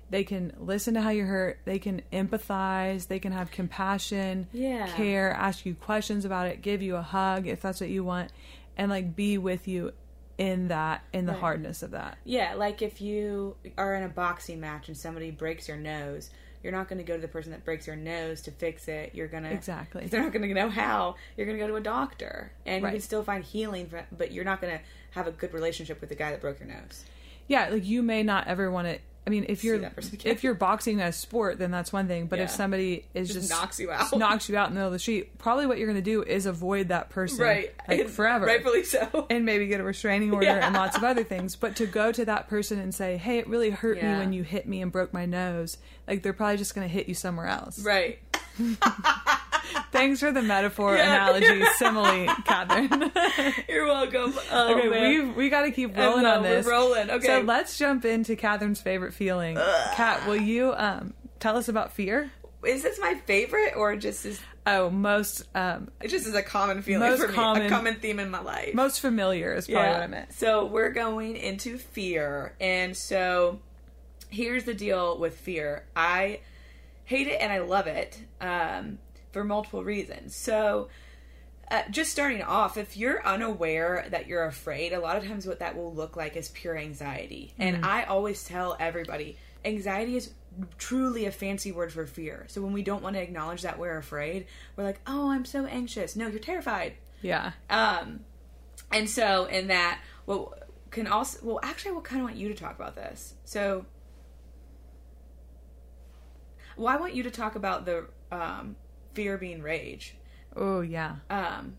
they can listen to how you're hurt they can empathize they can have compassion Yeah. care ask you questions about it give you a hug if that's what you want and like be with you in that in the Right. hardness of that Yeah, like if you are in a boxing match and somebody breaks your nose, you're not going to go to the person that breaks your nose to fix it. You're going to Exactly. They're not going to know how, you're going to go to a doctor, and Right. you can still find healing. But you're not going to have a good relationship with the guy that broke your nose. yeah like you may not ever want to I mean, if you're that person again. if you're boxing as a sport, then that's one thing. But if somebody is Just just, knocks you out. knocks you out in the middle of the street, probably what you're going to do is avoid that person, like And forever, Rightfully so. and maybe get a restraining order Yeah. and lots of other things. But to go to that person and say, "Hey, it really hurt me when you hit me and broke my nose," like they're probably just going to hit you somewhere else. right. Thanks for the metaphor, Yeah. analogy, simile, Catherine. You're welcome. Oh, okay, man. we we got to keep rolling know, on we're this. rolling. Okay. so let's jump into Catherine's favorite feeling. Kat, will you um, tell us about fear? Is this my favorite, or just is Oh, most um, it just is a common feeling Most for me, common- a common theme in my life? most familiar is probably what I meant. So we're going into fear. And so here's the deal with fear. I hate it and I love it um, for multiple reasons. So uh, just starting off, if you're unaware that you're afraid, a lot of times what that will look like is pure anxiety. And I always tell everybody anxiety is truly a fancy word for fear. So when we don't want to acknowledge that we're afraid, we're like, oh, I'm so anxious. No, you're terrified. Yeah. Um, and so in that, well, can also well, actually, I kind of want you to talk about this. So, well, I want you to talk about the um, fear being rage. Oh, yeah. Um,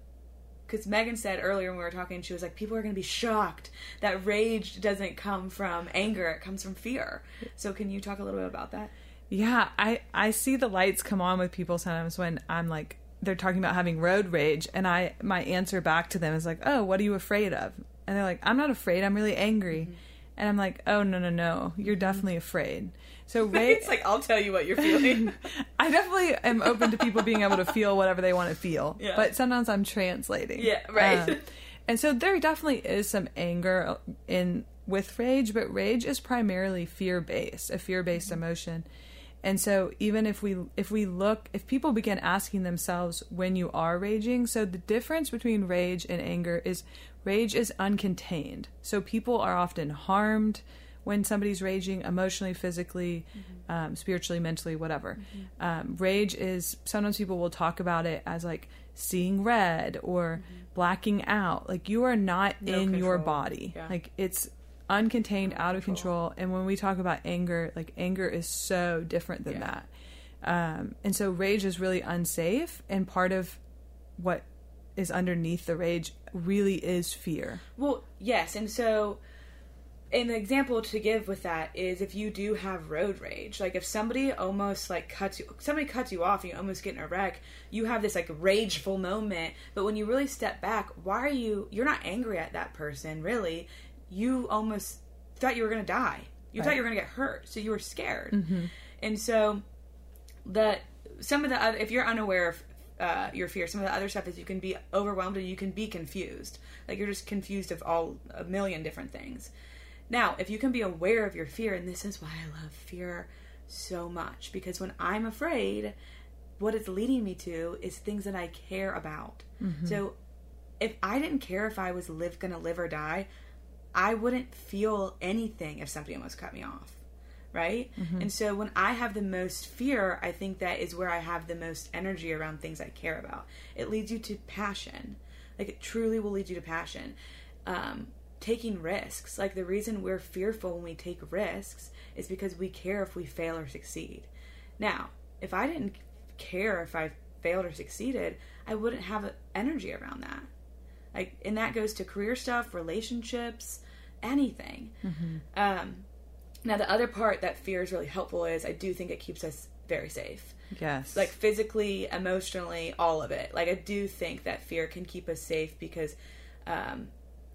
because Megan said earlier when we were talking, she was like, people are going to be shocked that rage doesn't come from anger; it comes from fear. So, can you talk a little bit about that? Yeah, I I see the lights come on with people sometimes when I'm like they're talking about having road rage and I my answer back to them is like, "Oh, what are you afraid of?" And they're like, "I'm not afraid. I'm really angry." And I'm like, "Oh, no, no, no. You're definitely afraid." So rage It's like I'll tell you what you're feeling. I definitely am open to people being able to feel whatever they want to feel. Yeah. But sometimes I'm translating. Yeah, right. Um, and so there definitely is some anger in with rage, but rage is primarily fear based, a fear based emotion. And so even if we if we look if people begin asking themselves when you are raging, so the difference between rage and anger is rage is uncontained. So people are often harmed when somebody's raging emotionally, physically, um, spiritually, mentally, whatever. Um, rage is sometimes people will talk about it as like seeing red or blacking out. Like you are not No in your body. Yeah. Like it's uncontained, out of control. And when we talk about anger, like anger is so different than Yeah. that. Um, and so rage is really unsafe. And part of what is underneath the rage really is fear. Well, yes, and so an example to give with that is if you do have road rage like if somebody almost like cuts you somebody cuts you off and you almost get in a wreck you have this like rageful moment but when you really step back why are you you're not angry at that person really. You almost thought you were going to die. You thought you were going to get hurt so you were scared. And so the some of the other if you're unaware of uh, your fear some of the other stuff is you can be overwhelmed and you can be confused. Like you're just confused of all a million different things now if you can be aware of your fear and this is why i love fear so much because when i'm afraid what it's leading me to is things that i care about so if i didn't care if i was live gonna live or die i wouldn't feel anything if somebody almost cut me off right? And so when I have the most fear, I think that is where I have the most energy around things I care about. It leads you to passion. Like it truly will lead you to passion. Um, taking risks. Like the reason we're fearful when we take risks is because we care if we fail or succeed. Now, if I didn't care if I failed or succeeded, I wouldn't have energy around that. Like, and that goes to career stuff, relationships, anything. Um, now, the other part that fear is really helpful is I do think it keeps us very safe. Yes. Like physically, emotionally, all of it. Like I do think that fear can keep us safe because um,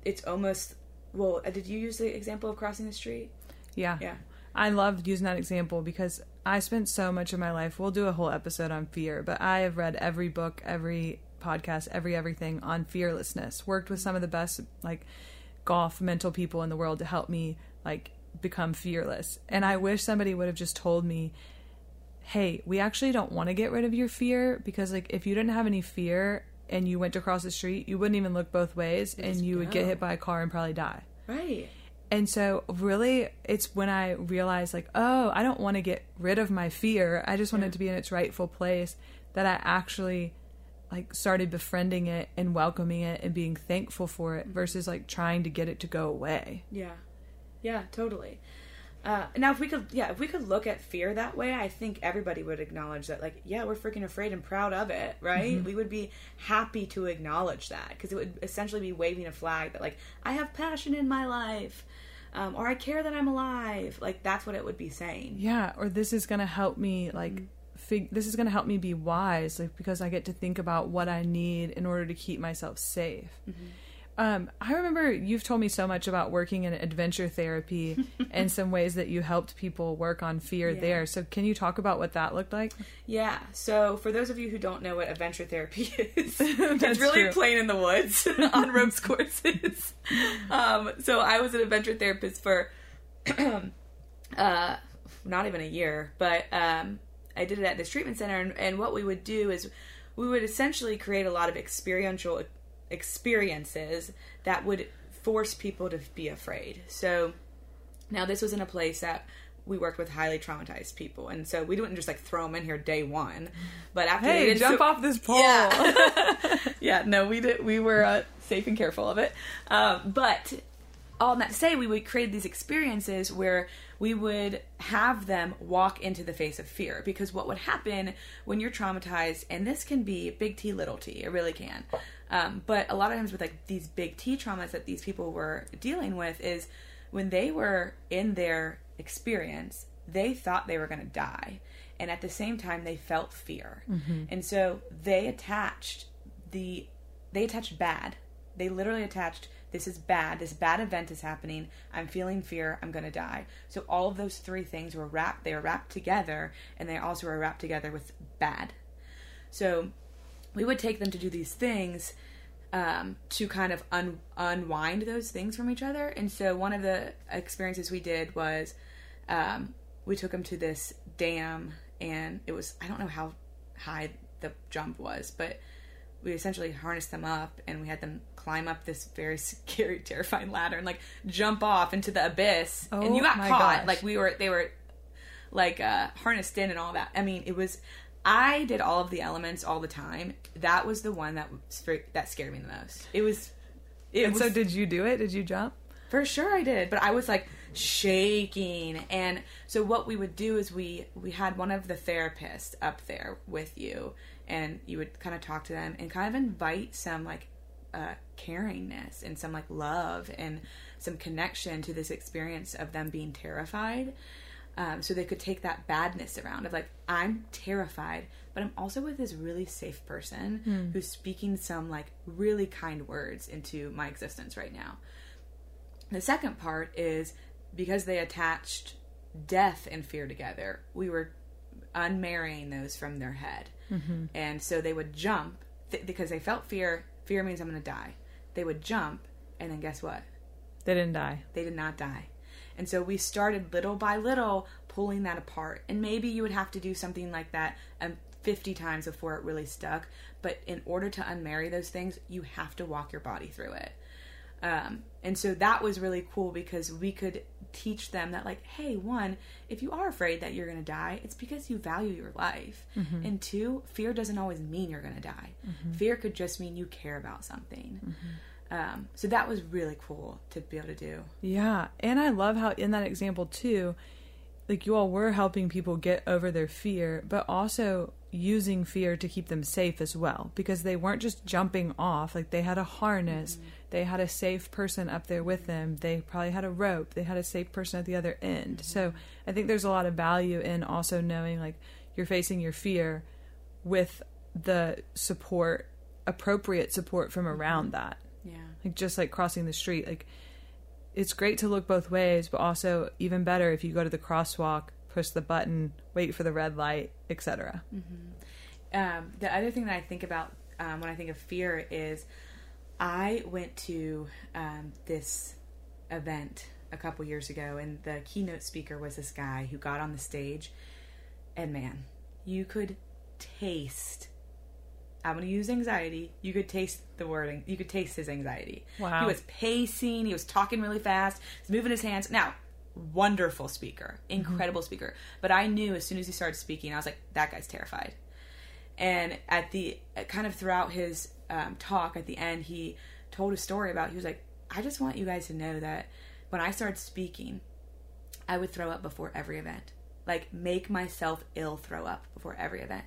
it's almost. Well, uh, did you use the example of crossing the street? Yeah. Yeah. I love using that example because I spent so much of my life. We'll do a whole episode on fear, but I have read every book, every podcast, every everything on fearlessness. Worked with some of the best like golf mental people in the world to help me like become fearless. And I wish somebody would have just told me, "Hey, we actually don't want to get rid of your fear because like if you didn't have any fear and you went to cross the street, you wouldn't even look both ways and you would get hit by a car and probably die." Right. And so, really, it's when I realized, like, oh, I don't want to get rid of my fear. I just want it to be in its rightful place. That I actually, like, started befriending it and welcoming it and being thankful for it versus like trying to get it to go away. Yeah. Yeah, totally. Uh, now, if we could, yeah, if we could look at fear that way, I think everybody would acknowledge that, like, yeah, we're freaking afraid and proud of it, right? We would be happy to acknowledge that because it would essentially be waving a flag that, like, I have passion in my life, um, or I care that I'm alive. Like, that's what it would be saying. Yeah, or this is going to help me, like, Mm-hmm. fig- this is going to help me be wise, like, because I get to think about what I need in order to keep myself safe. Mm-hmm. Um, I remember you've told me so much about working in adventure therapy and some ways that you helped people work on fear Yeah. there. So, can you talk about what that looked like? Yeah. So for those of you who don't know what adventure therapy is, it's really true. playing in the woods on ropes courses. Um, so I was an adventure therapist for uh, not even a year, but um, I did it at this treatment center. And, and what we would do is we would essentially create a lot of experiential experiences that would force people to be afraid. So now this was in a place that we worked with highly traumatized people, and so we didn't just like throw them in here day one. But after they Hey, did jump so- off this pole. Yeah, yeah. No, we did. We were uh, safe and careful of it. Um, but all that to say, we would create these experiences where we would have them walk into the face of fear. Because what would happen when you're traumatized, and this can be big T, little t, it really can. Um, but a lot of times with like these big T traumas that these people were dealing with is when they were in their experience, they thought they were going to die. And at the same time, they felt fear. And so they attached the, they attached bad. They literally attached, this is bad. This bad event is happening. I'm feeling fear. I'm to die. So all of those three things were wrapped, they were wrapped together. And they also were wrapped together with bad. So we would take them to do these things um, to kind of un- unwind those things from each other. And so one of the experiences we did was um, we took them to this dam, and it was I don't know how high the jump was, but we essentially harnessed them up and we had them climb up this very scary, terrifying ladder and like jump off into the abyss. and Oh you got my caught. gosh. Like we were, they were like uh, harnessed in and all that. I mean, it was. I did all of the elements all the time. That was the one that that scared me the most. It was. It And was so, did you do it? Did you jump? for sure I did, but I was like shaking. And so what we would do is we we had one of the therapists up there with you and you would kind of talk to them and kind of invite some like uh caringness and some like love and some connection to this experience of them being terrified. Um, so they could take that badness around of like, I'm terrified, but I'm also with this really safe person who's speaking some like really kind words into my existence right now. The second part is because they attached death and fear together, we were unmarrying those from their head. And so they would jump th- because they felt fear. Fear means I'm going to die. They would jump, and then guess what? They didn't die. They did not die. And so we started little by little pulling that apart. And maybe you would have to do something like that um, 50 times before it really stuck. But in order to unmarry those things, you have to walk your body through it. Um, and so that was really cool because we could teach them that, like, hey, one, if you are afraid that you're going to die, it's because you value your life. And two, fear doesn't always mean you're going to die. Fear could just mean you care about something. Um, so that was really cool to be able to do. Yeah, and I love how in that example too, like you all were helping people get over their fear, but also using fear to keep them safe as well because they weren't just jumping off, like they had a harness, they had a safe person up there with them, they probably had a rope, they had a safe person at the other end. So, I think there's a lot of value in also knowing like you're facing your fear with the support appropriate support from around that. Yeah. like just like crossing the street like it's great to look both ways but also even better if you go to the crosswalk push the button wait for the red light etc Um, the other thing that I think about um, when I think of fear is I went to um, this event a couple years ago, and the keynote speaker was this guy who got on the stage, and man, you could taste. I'm going to use anxiety. You could taste the wording. You could taste his anxiety. Wow. He was pacing. He was talking really fast. He's moving his hands. Now, wonderful speaker, incredible speaker. But I knew as soon as he started speaking, I was like, that guy's terrified and at the kind of throughout his um, talk at the end he told a story about he was like i just want you guys to know that when i started speaking i would throw up before every event. Like make myself ill throw up before every event.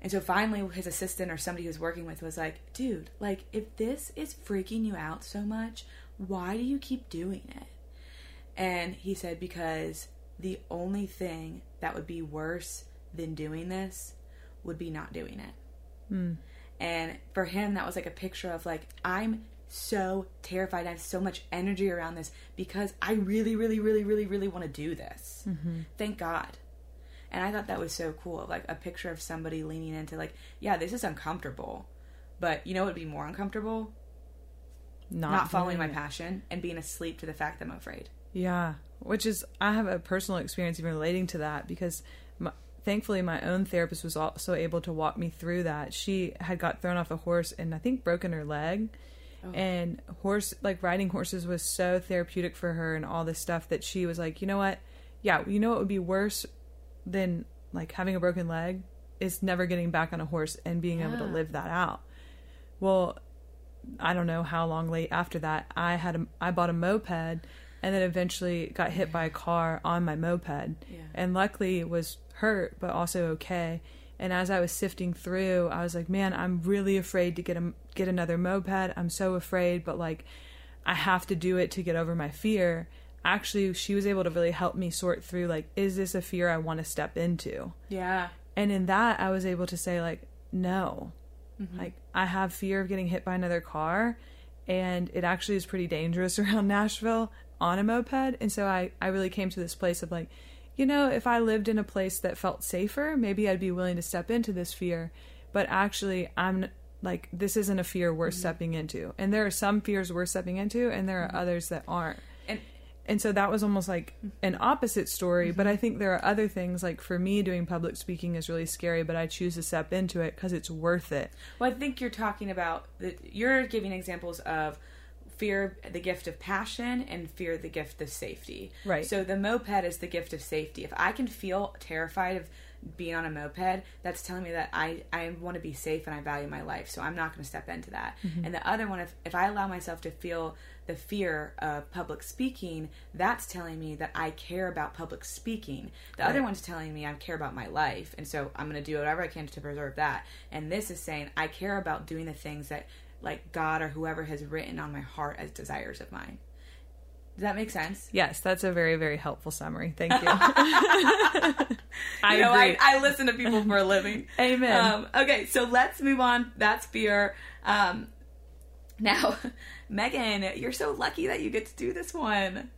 And so finally his assistant or somebody he was working with was like dude like if this is freaking you out so much why do you keep doing it? And he said because the only thing that would be worse than doing this would be not doing it. And for him, that was like a picture of like, I'm so terrified. I have so much energy around this because I really, really, really, really, really want to do this. Mm-hmm. Thank God. And I thought that was so cool. Like a picture of somebody leaning into, like, yeah, this is uncomfortable. But you know what would be more uncomfortable? Not, Not following my it. passion and being asleep to the fact that I'm afraid. yeah which is i have a personal experience even relating to that because thankfully my own therapist was also able to walk me through that. She had got thrown off a horse and i think broken her leg. Oh. And horse like riding horses was so therapeutic for her and all this stuff that she was like you know what? Yeah you know what would be worse than like having a broken leg is never getting back on a horse and being able to live that out. Well I don't know how long late after that, I had a, I bought a moped and then eventually got hit by a car on my moped. And luckily it was hurt but also okay. And as I was sifting through, I was like, man, I'm really afraid to get a get another moped. I'm so afraid, but like I have to do it to get over my fear. Actually, she was able to really help me sort through like is this a fear I want to step into? Yeah. and in that i was able to say like no mm-hmm. like i have fear of getting hit by another car and it actually is pretty dangerous around nashville on a moped and so i i really came to this place of like you know if i lived in a place that felt safer maybe i'd be willing to step into this fear but actually i'm like this isn't a fear worth mm-hmm. stepping into. And there are some fears worth stepping into and there are mm-hmm. others that aren't. And and so that was almost like mm-hmm. an opposite story but i think there are other things like for me doing public speaking is really scary but i choose to step into it because it's worth it. Well, I think you're talking about that. You're giving examples of fear, the gift of passion, and fear, the gift of safety. Right. So the moped is the gift of safety. If I can feel terrified of being on a moped, that's telling me that I I want to be safe and I value my life. So I'm not going to step into that. Mm-hmm. And the other one, if if I allow myself to feel the fear of public speaking, that's telling me that I care about public speaking. The other one's telling me I care about my life, and so I'm going to do whatever I can to preserve that. And this is saying I care about doing the things that like God or whoever has written on my heart as desires of mine. Does that make sense? Yes, that's a very, very helpful summary. Thank you. I I know. I, I listen to people for a living. Amen. Um, okay, so let's move on. That's fear. Um, now, Megan, you're so lucky that you get to do this one.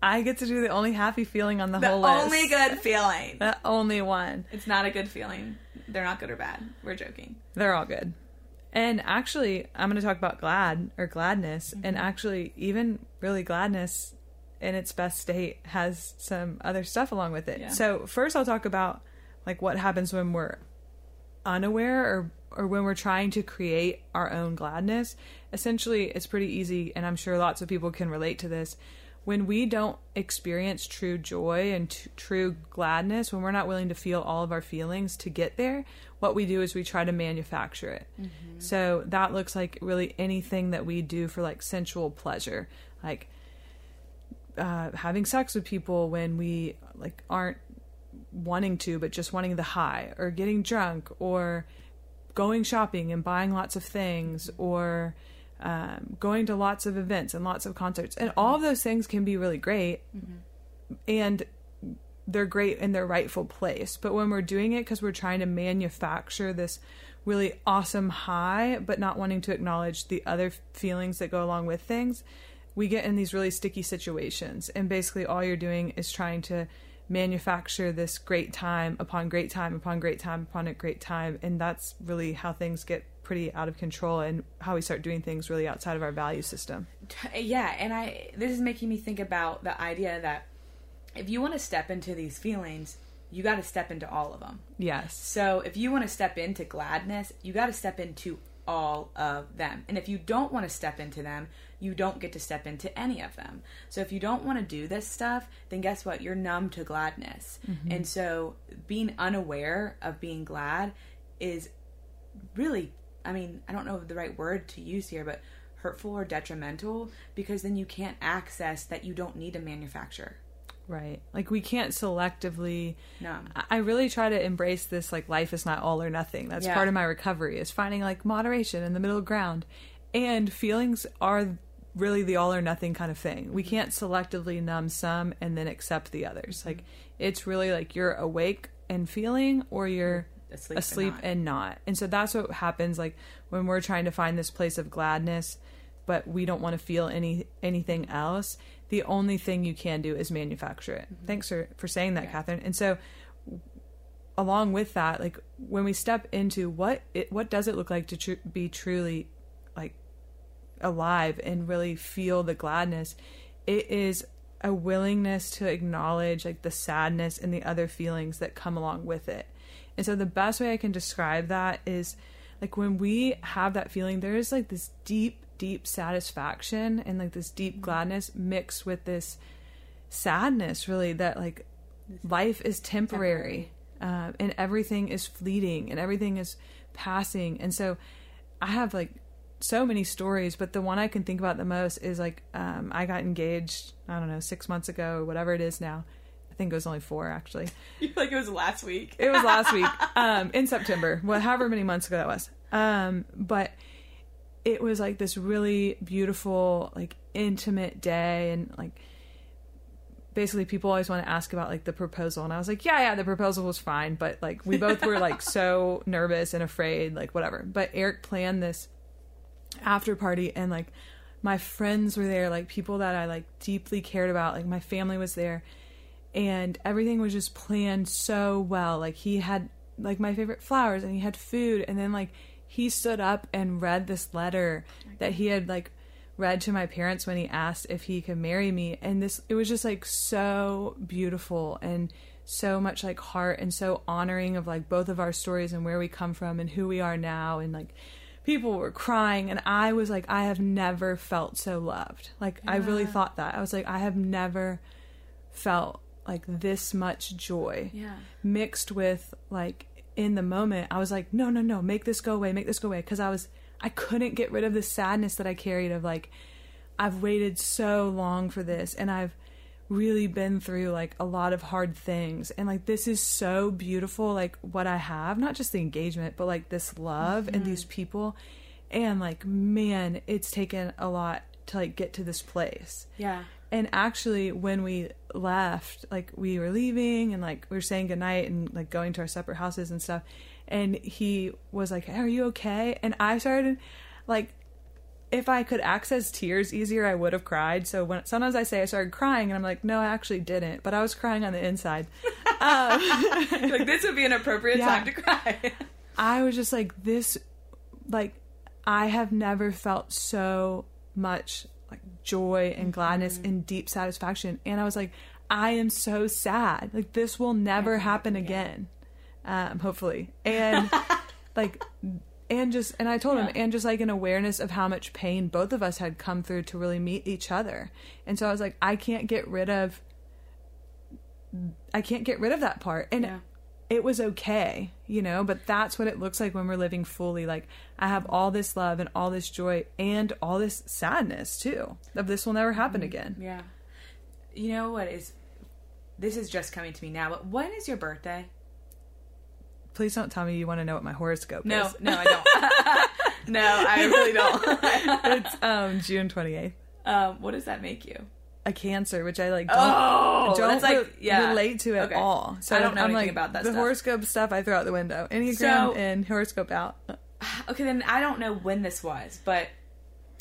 I get to do the only happy feeling on the, The whole list. The only good feeling. The only one. It's not a good feeling. They're not good or bad. We're joking. They're all good. And actually, I'm going to talk about glad or gladness. And Mm-hmm. actually, even really gladness in its best state has some other stuff along with it. Yeah. So, first, I'll talk about like what happens when we're unaware or or when we're trying to create our own gladness. Essentially, it's pretty easy and I'm sure lots of people can relate to this. When we don't experience true joy and t- true gladness, when we're not willing to feel all of our feelings to get there, what we do is we try to manufacture it. So that looks like really anything that we do for like sensual pleasure, like uh, having sex with people when we like aren't wanting to but just wanting the high or getting drunk or going shopping and buying lots of things or um, going to lots of events and lots of concerts. And all of those things can be really great. And they're great in their rightful place. But when we're doing it because we're trying to manufacture this really awesome high but not wanting to acknowledge the other feelings that go along with things we get in these really sticky situations. And basically all you're doing is trying to manufacture this great time upon great time upon great time upon a great time. And that's really how things get pretty out of control and how we start doing things really outside of our value system. Yeah, and I this is making me think about the idea that if you want to step into these feelings, you got to step into all of them. yes So if you want to step into gladness, you got to step into all of them. And if you don't want to step into them, you don't get to step into any of them. So if you don't want to do this stuff, then guess what? You're numb to gladness. Mm-hmm. And so being unaware of being glad is really, I mean, I don't know the right word to use here, but hurtful or detrimental because then you can't access that you don't need to manufacture. Right. Like we can't selectively No. I- really try to embrace this like life is not all or nothing. That's Yeah. part of my recovery is finding like moderation in the middle ground. And feelings are really the all or nothing kind of thing. We mm-hmm. can't selectively numb some and then accept the others. Mm-hmm. Like it's really like you're awake and feeling or you're Asleep asleep, and not. and not. And so that's what happens like when we're trying to find this place of gladness but we don't want to feel any anything else. The only thing you can do is manufacture it. Mm-hmm. Thanks for for saying that, Catherine. And so along with that, like when we step into what it, what does it look like to tr- be truly like alive and really feel the gladness, it is a willingness to acknowledge like the sadness and the other feelings that come along with it. And so the best way I can describe that is like when we have that feeling, there is like this deep, deep satisfaction and like this deep gladness mixed with this sadness, really, that like life is temporary, uh, and everything is fleeting and everything is passing. And so I have like so many stories, but the one I can think about the most is like um, I got engaged, I don't know, six months ago or whatever it is now. I think it was only four actually. like it was last week. It was last week, um, in September, well, however many months ago that was. Um, but it was like this really beautiful, like intimate day, and like basically people always want to ask about like the proposal, and I was like, yeah, yeah, the proposal was fine, but like we both were like so nervous and afraid, like whatever. But Eric planned this after party, and like my friends were there, like people that I like deeply cared about, like my family was there and everything was just planned so well. Like he had like my favorite flowers and he had food and then like he stood up and read this letter that he had like read to my parents when he asked if he could marry me and this it was just like so beautiful and so much like heart and so honoring of like both of our stories and where we come from and who we are now and like people were crying and I was like I have never felt so loved. Like I really thought that. I was like I have never felt like this much joy Yeah. mixed with like in the moment i was like no no no make this go away make this go away because i was i couldn't get rid of the sadness that i carried of like i've waited so long for this and i've really been through like a lot of hard things and like this is so beautiful like what i have not just the engagement but like this love and these mm-hmm. people and like man it's taken a lot to like get to this place. Yeah. And actually, when we left, like we were leaving and like we were saying goodnight and like going to our separate houses and stuff. And he was like, Are you okay? And I started like, if I could access tears easier, I would have cried. So when sometimes I say I started crying, and I'm like, no, I actually didn't, but I was crying on the inside. Um, like this would be an appropriate Yeah. time to cry. I was just like this like I have never felt so much like joy and gladness and deep satisfaction and I was like I am so sad. Like this will never happen again. Um hopefully. And like and just and I told him and just like an awareness of how much pain both of us had come through to really meet each other. And so I was like I can't get rid of I can't get rid of that part. And Yeah. it was okay, you know, but that's what it looks like when we're living fully. Like I have all this love and all this joy and all this sadness too. Of this will never happen again. yeah. You know what is this is just coming to me now, but when is your birthday? Please don't tell me you want to know what my horoscope No, is. no, I don't. no, I really don't. it's um June 28th. um, what does that make you? A cancer, which I like don't, Oh, don't that's like yeah. relate to at Okay. all. So I don't know I'm anything like, about that the stuff. horoscope stuff I throw out the window. Enneagram So- and horoscope out. okay then i don't know when this was but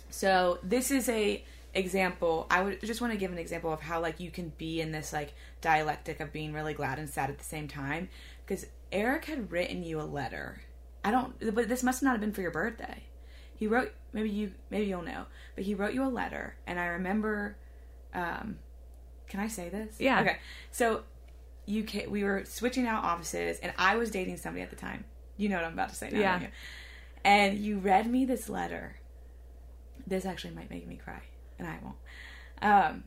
so this is a example i would just want to give an example of how like you can be in this like dialectic of being really glad and sad at the same time because eric had written you a letter. I don't but this must not have been for your birthday. He wrote maybe you maybe you'll know but he wrote you a letter and i remember um can i say this? Yeah. okay so you ca we were switching out offices and i was dating somebody at the time. You know what i'm about to say now Yeah. And you read me this letter. This actually might make me cry, and I won't. Um,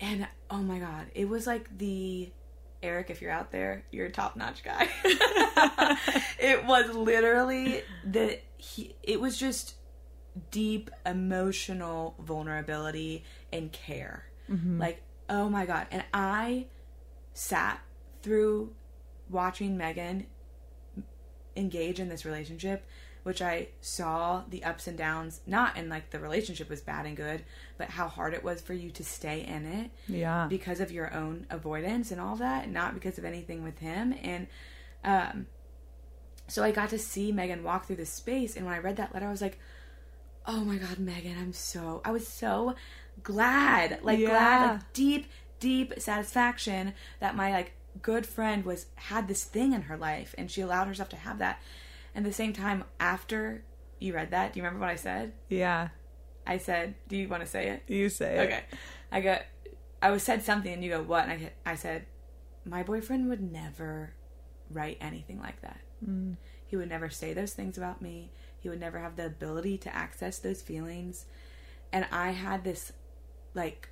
and oh my god, it was like the Eric, if you're out there, you're a top notch guy. it was literally the he. It was just deep emotional vulnerability and care. Like oh my god, and I sat through watching Megan engage in this relationship which i saw the ups and downs not in like the relationship was bad and good but how hard it was for you to stay in it Yeah. because of your own avoidance and all that not because of anything with him and um so i got to see megan walk through this space and when i read that letter i was like oh my god megan i'm so i was so glad like glad Yeah. like deep deep satisfaction that my like good friend was had this thing in her life and she allowed herself to have that and at the same time after you read that do you remember what i said? Yeah. i said do you want to say it? You say it. okay. I got i was said something and you go what? And i, I said my boyfriend would never write anything like that. Mm. He would never say those things about me. He would never have the ability to access those feelings. And i had this like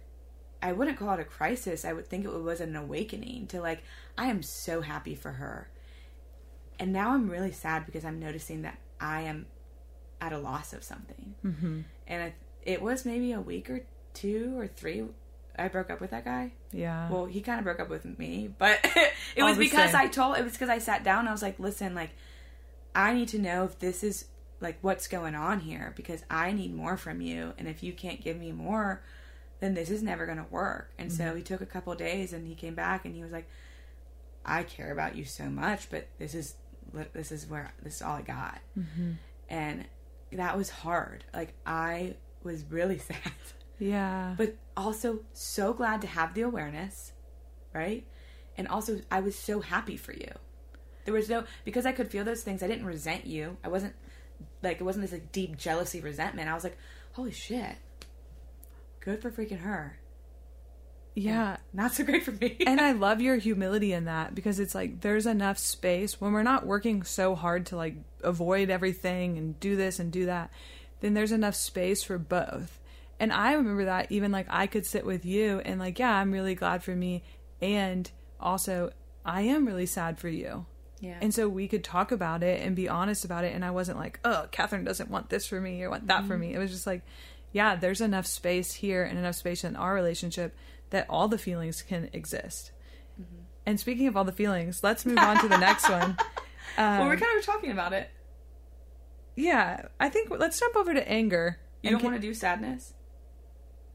i wouldn't call it a crisis. I would think it was an awakening to like i am so happy for her and now i'm really sad because i'm noticing that i am at a loss of something mm-hmm. and I, it was maybe a week or two or three i broke up with that guy Yeah. well, he kind of broke up with me, but it was because same. I told it was because I sat down and I was like, "Listen, like I need to know if this is like what's going on here because I need more from you and if you can't give me more, then this is never going to work." And so he took a couple days and he came back and he was like, "I care about you so much, but this is this is where this is all I got." Mm-hmm. And that was hard. Like I was really sad yeah. but also so glad to have the awareness, right? And also, I was so happy for you. There was no because I could feel those things. I didn't resent you. I wasn't like it wasn't this like deep jealousy, resentment. I was like, holy shit, good for freaking her. Yeah. Not so great for me. and I love your humility in that because it's like there's enough space when we're not working so hard to like avoid everything and do this and do that, then there's enough space for both. And I remember that even like I could sit with you and like, yeah, I'm really glad for me. And also, I am really sad for you. yeah. And so we could talk about it and be honest about it. And I wasn't like, oh, Catherine doesn't want this for me or want that for mm-hmm. me. It was just like, yeah, there's enough space here and enough space in our relationship that all the feelings can exist. And speaking of all the feelings, let's move on to the next one. well, we're kind of talking about it. Yeah, I think let's jump over to anger. You don't can- want to do sadness.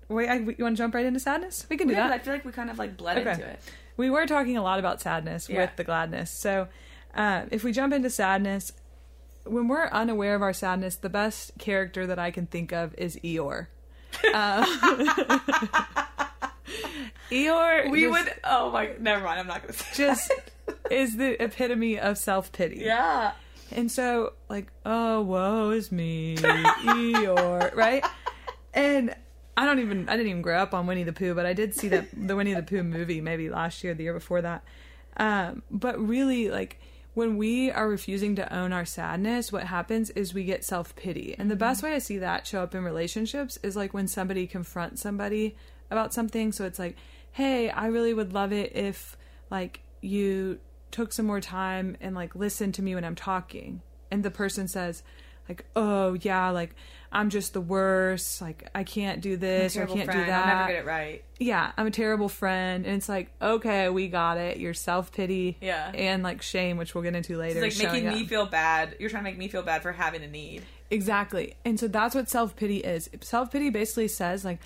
wait, I, you want to jump right into sadness? We can do Yeah, that. I feel like we kind of like bled Okay. into it. We were talking a lot about sadness Yeah. with the gladness. So, uh, if we jump into sadness, when we're unaware of our sadness, the best character that I can think of is Eeyore. Uh, Eeyore, We just, would. Oh my. Never mind. I'm not gonna say. just is the epitome of self pity. Yeah. And so, like, oh, woe is me, Eeyore, right? And I don't even, I didn't even grow up on Winnie the Pooh, but I did see that the Winnie the Pooh movie maybe last year, the year before that. Um, but really, like, when we are refusing to own our sadness, what happens is we get self pity. And the best way I see that show up in relationships is like when somebody confronts somebody about something. So it's like, hey, I really would love it if, like, you took some more time and like listened to me when I'm talking. And the person says, like, oh yeah, like I'm just the worst. Like I can't do this or I can't friend. do that. I'll never get it right. Yeah, I'm a terrible friend. And it's like, okay, we got it. Your self pity, Yeah. and like shame, which we'll get into later. It's like making me up. feel bad. You're trying to make me feel bad for having a need. Exactly. And so that's what self pity is. Self pity basically says, like,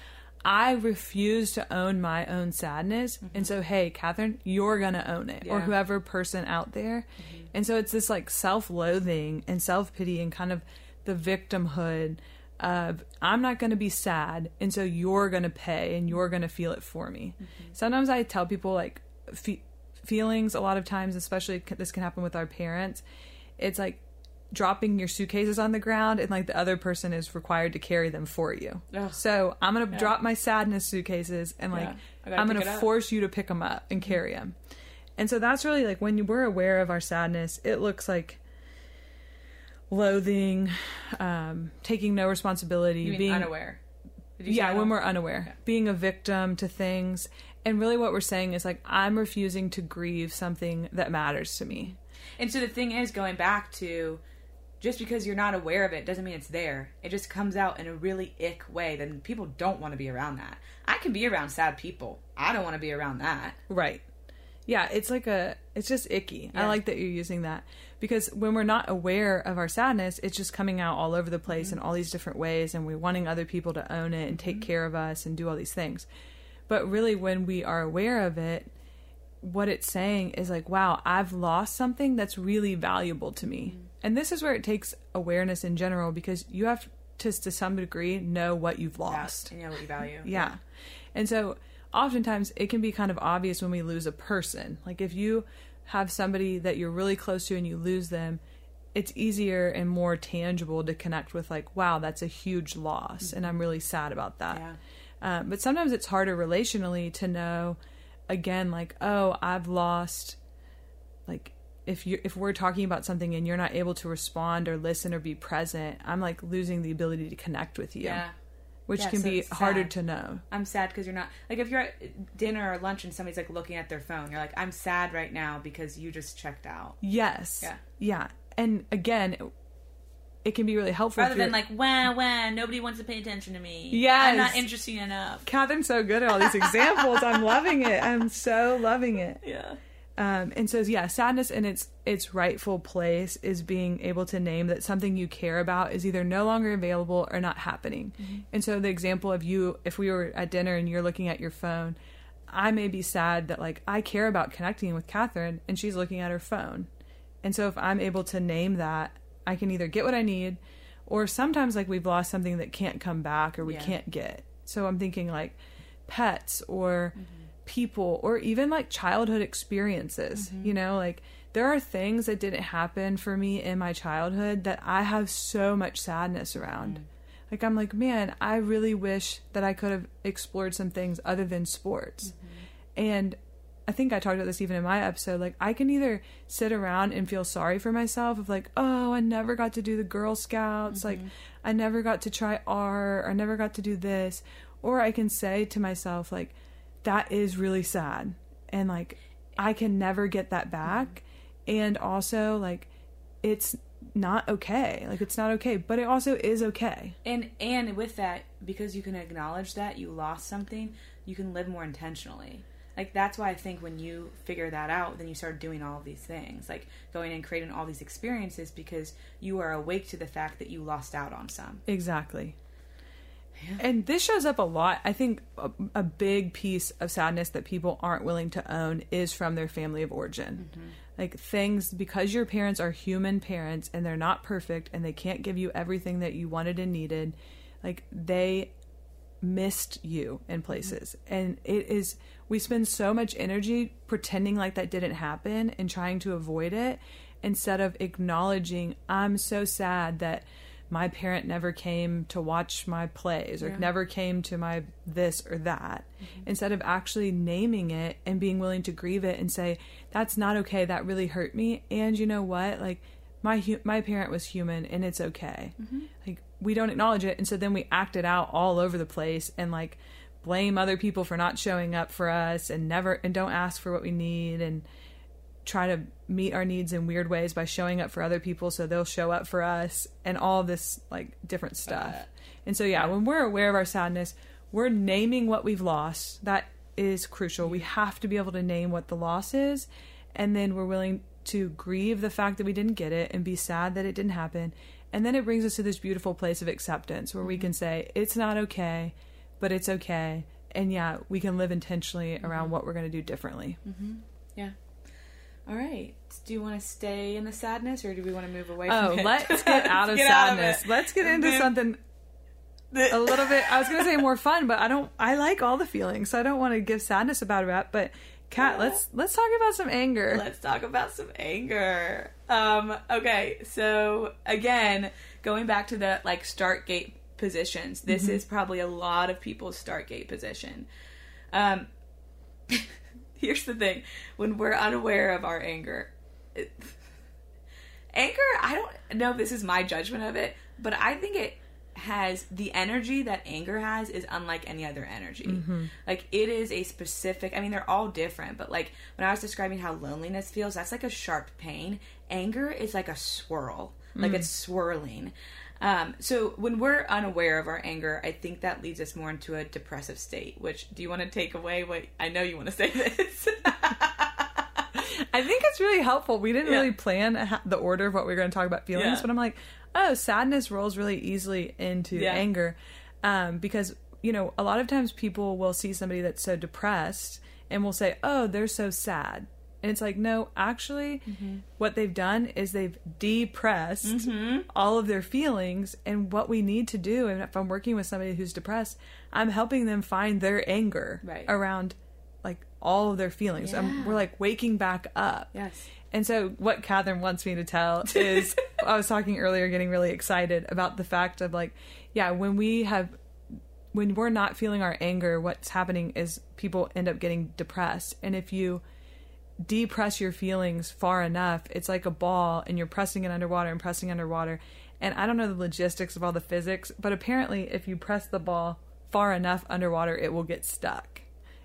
I refuse to own my own sadness. And mm-hmm. so, hey, Catherine, you're going to own it, or whoever person out there. Mm-hmm. And so it's this like self loathing and self pity and kind of the victimhood of I'm not going to be sad. And so you're going to pay and you're going to feel it for me. Mm-hmm. Sometimes I tell people, like, fe- feelings, a lot of times, especially this can happen with our parents. It's like, dropping your suitcases on the ground and like the other person is required to carry them for you. Ugh. So I'm gonna drop my sadness suitcases and like Yeah. I'm gonna force you to pick them up and carry them. And so that's really like when we're aware of our sadness, it looks like loathing, um, taking no responsibility, being unaware? Did you yeah, when we're unaware, being a victim to things. And really what we're saying is like I'm refusing to grieve something that matters to me. And so the thing is, going back to just because you're not aware of it doesn't mean it's there. It just comes out in a really ick way. Then people don't want to be around that. I can be around sad people. I don't want to be around that. Right. Yeah, it's like a it's just icky. I like that you're using that because when we're not aware of our sadness, it's just coming out all over the place mm-hmm. in all these different ways and we're wanting other people to own it and take mm-hmm. care of us and do all these things. But really when we are aware of it, what it's saying is like, wow, I've lost something that's really valuable to me. Mm-hmm. And this is where it takes awareness in general because you have to to some degree know what you've lost. You know what you value. Yeah. And so oftentimes it can be kind of obvious when we lose a person. Like if you have somebody that you're really close to and you lose them, it's easier and more tangible to connect with like, wow, that's a huge loss and I'm really sad about that. Yeah. Um, but sometimes it's harder relationally to know again like, oh, I've lost like if you if we're talking about something and you're not able to respond or listen or be present, I'm like losing the ability to connect with you Yeah. which Yeah, can so be harder to know. I'm sad because you're not like if you're at dinner or lunch and somebody's like looking at their phone. You're like, I'm sad right now because you just checked out. Yes. Yeah. Yeah. And again, it, it can be really helpful. Rather than like, wah wah, nobody wants to pay attention to me. Yeah. I'm not interesting enough. Catherine's so good at all these examples. I'm loving it. I'm so loving it. Yeah. Um, and so yeah, sadness in its its rightful place is being able to name that something you care about is either no longer available or not happening. And so the example of you, if we were at dinner and you're looking at your phone, I may be sad that like I care about connecting with Catherine and she's looking at her phone. And so if I'm able to name that, I can either get what I need or sometimes like we've lost something that can't come back or we Yeah. can't get. So I'm thinking like pets or people or even like childhood experiences. Mm-hmm. You know, like there are things that didn't happen for me in my childhood that I have so much sadness around. Mm. Like I'm like, man, I really wish that I could have explored some things other than sports. Mm-hmm. And I think I talked about this even in my episode. Like, I can either sit around and feel sorry for myself of like, oh, I never got to do the Girl Scouts. Like, mm-hmm. I never got to try art. Or I never got to do this. Or I can say to myself, like, that is really sad. And like, I can never get that back. And also, like, it's not okay. Like, it's not okay. But it also is okay. And and with that, because you can acknowledge that you lost something, you can live more intentionally. Like that's why I think when you figure that out, then you start doing all of these things, like going and creating all these experiences because you are awake to the fact that you lost out on some. Exactly. And this shows up a lot. I think a, a big piece of sadness that people aren't willing to own is from their family of origin. Mm-hmm. Like things, because your parents are human parents and they're not perfect and they can't give you everything that you wanted and needed, like they missed you in mm-hmm. places. And it is, we spend so much energy pretending like that didn't happen and trying to avoid it instead of acknowledging, I'm so sad that my parent never came to watch my plays or never came to my this or that. Mm-hmm. Instead of actually naming it and being willing to grieve it and say that's not okay. That really hurt me. And you know what? Like my hu- my parent was human and it's okay. Mm-hmm. Like we don't acknowledge it. And so then we act it out all over the place and like blame other people for not showing up for us and never and don't ask for what we need and try to meet our needs in weird ways by showing up for other people so they'll show up for us and all this like different uh, stuff. and so yeah, when we're aware of our sadness, we're naming what we've lost. That is crucial. We have to be able to name what the loss is and then we're willing to grieve the fact that we didn't get it and be sad that it didn't happen. And then it brings us to this beautiful place of acceptance where we mm-hmm. can say it's not okay, but it's okay. And yeah, we can live intentionally mm-hmm. around what we're going to do differently. Yeah. All right. Do you want to stay in the sadness or do we want to move away Oh, from it? let's get out of get out of sadness. let's get into something a little bit. I was going to say more fun, but I don't. I like all the feelings, so I don't want to give sadness a bad rap. But Kat, let's let's talk about some anger. Let's talk about some anger. Um, okay, so again, going back to the like start gate positions, this Mm-hmm. is probably a lot of people's start gate position. Um, here's the thing: when we're unaware of our anger, it, anger. I don't know if this is my judgment of it, but I think it has the energy that anger has is unlike any other energy. Mm-hmm. Like it is a specific. I mean, they're all different, but like when I was describing how loneliness feels, that's like a sharp pain. Anger is like a swirl, like mm. it's swirling. Um, so when we're unaware of our anger, I think that leads us more into a depressive state. Which do you want to take away? What I know you want to say this. I think it's really helpful. We didn't Yeah. really plan the order of what we were going to talk about feelings, Yeah. but I'm like, oh, sadness rolls really easily into Yeah. anger, um, because you know a lot of times people will see somebody that's so depressed and will say, oh, they're so sad. And it's like, no, actually, Mm-hmm. what they've done is they've depressed Mm-hmm. all of their feelings. And what we need to do, and if I'm working with somebody who's depressed, I'm helping them find their anger Right. around like all of their feelings. Um, we're like waking back up. Yes. And so, what Catherine wants me to tell is I was talking earlier, getting really excited about the fact of like, yeah, when we have, when we're not feeling our anger, what's happening is people end up getting depressed. And if you depress your feelings far enough, it's like a ball and you're pressing it underwater and pressing underwater. And I don't know the logistics of all the physics, but apparently, if you press the ball far enough underwater, it will get stuck.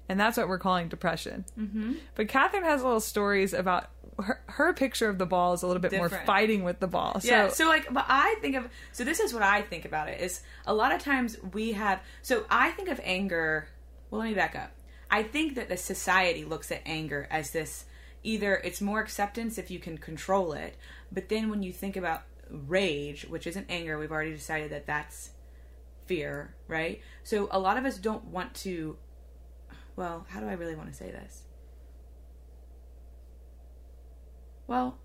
And that's what we're calling depression. Mm-hmm. But Catherine has little stories about her, her picture of the ball is a little bit more fighting with the ball. Yeah. so, So like, but I think of so this is what I think about it is a lot of times we have. So I think of anger. Well, let me back up. I think that the society looks at anger as this either it's more acceptance if you can control it, but then when you think about rage, which isn't anger, we've already decided that that's fear, right? So a lot of us don't want to. Well, how do I really want to say this? Well,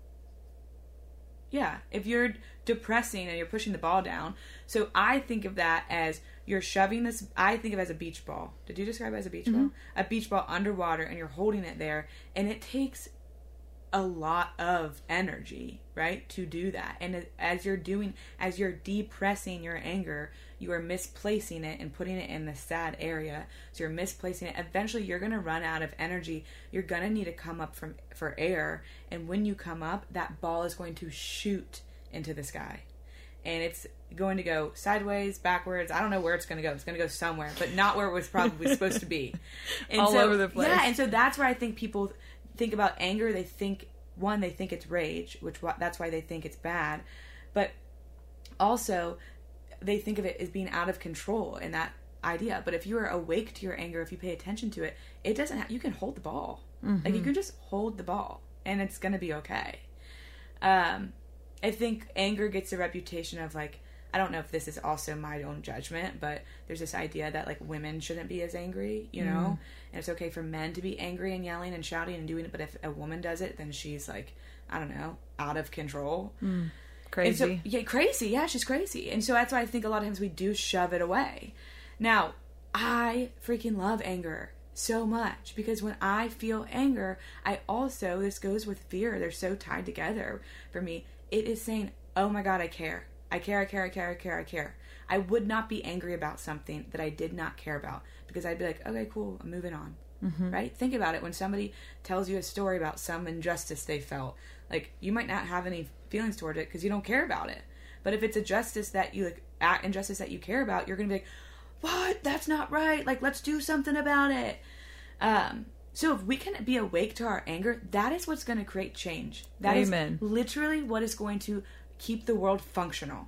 yeah, if you're depressing and you're pushing the ball down, so I think of that as you're shoving this. I think of it as a beach ball. Did you describe it as a beach ball? Mm-hmm. A beach ball underwater, and you're holding it there, and it takes a lot of energy, right, to do that. And as you're doing, as you're depressing your anger, you are misplacing it and putting it in the sad area. So you're misplacing it. Eventually, you're gonna run out of energy. You're gonna need to come up from for air, and when you come up, that ball is going to shoot into the sky, and it's going to go sideways, backwards. I don't know where it's going to go. It's going to go somewhere, but not where it was probably supposed to be. And All so, over the place. Yeah, and so that's where I think people think about anger. They think one, they think it's rage, which that's why they think it's bad, but also they think of it as being out of control in that idea. But if you are awake to your anger, if you pay attention to it, it doesn't. Ha- you can hold the ball. Like you mm-hmm. can just hold the ball, and it's gonna be okay. Um, I think anger gets a reputation of like I don't know if this is also my own judgment, but there's this idea that like women shouldn't be as angry, you know, mm. and it's okay for men to be angry and yelling and shouting and doing it, but if a woman does it, then she's like, I don't know, out of control. And Crazy. so, yeah, crazy. Yeah, she's crazy. And so that's why I think a lot of times we do shove it away. Now, I freaking love anger so much because when I feel anger, I also, this goes with fear, they're so tied together for me. It is saying, oh my God, I care. I care, I care, I care, I care, I care. I would not be angry about something that I did not care about because I'd be like, okay, cool, I'm moving on. Mm-hmm. Right? Think about it when somebody tells you a story about some injustice they felt. Like, you might not have any feelings toward it because you don't care about it. But if it's a justice that you like, a- injustice that you care about, you're gonna be like, "What? That's not right. Like, let's do something about it." Um, so if we can be awake to our anger, that is what's going to create change. That is Amen. literally what is going to keep the world functional.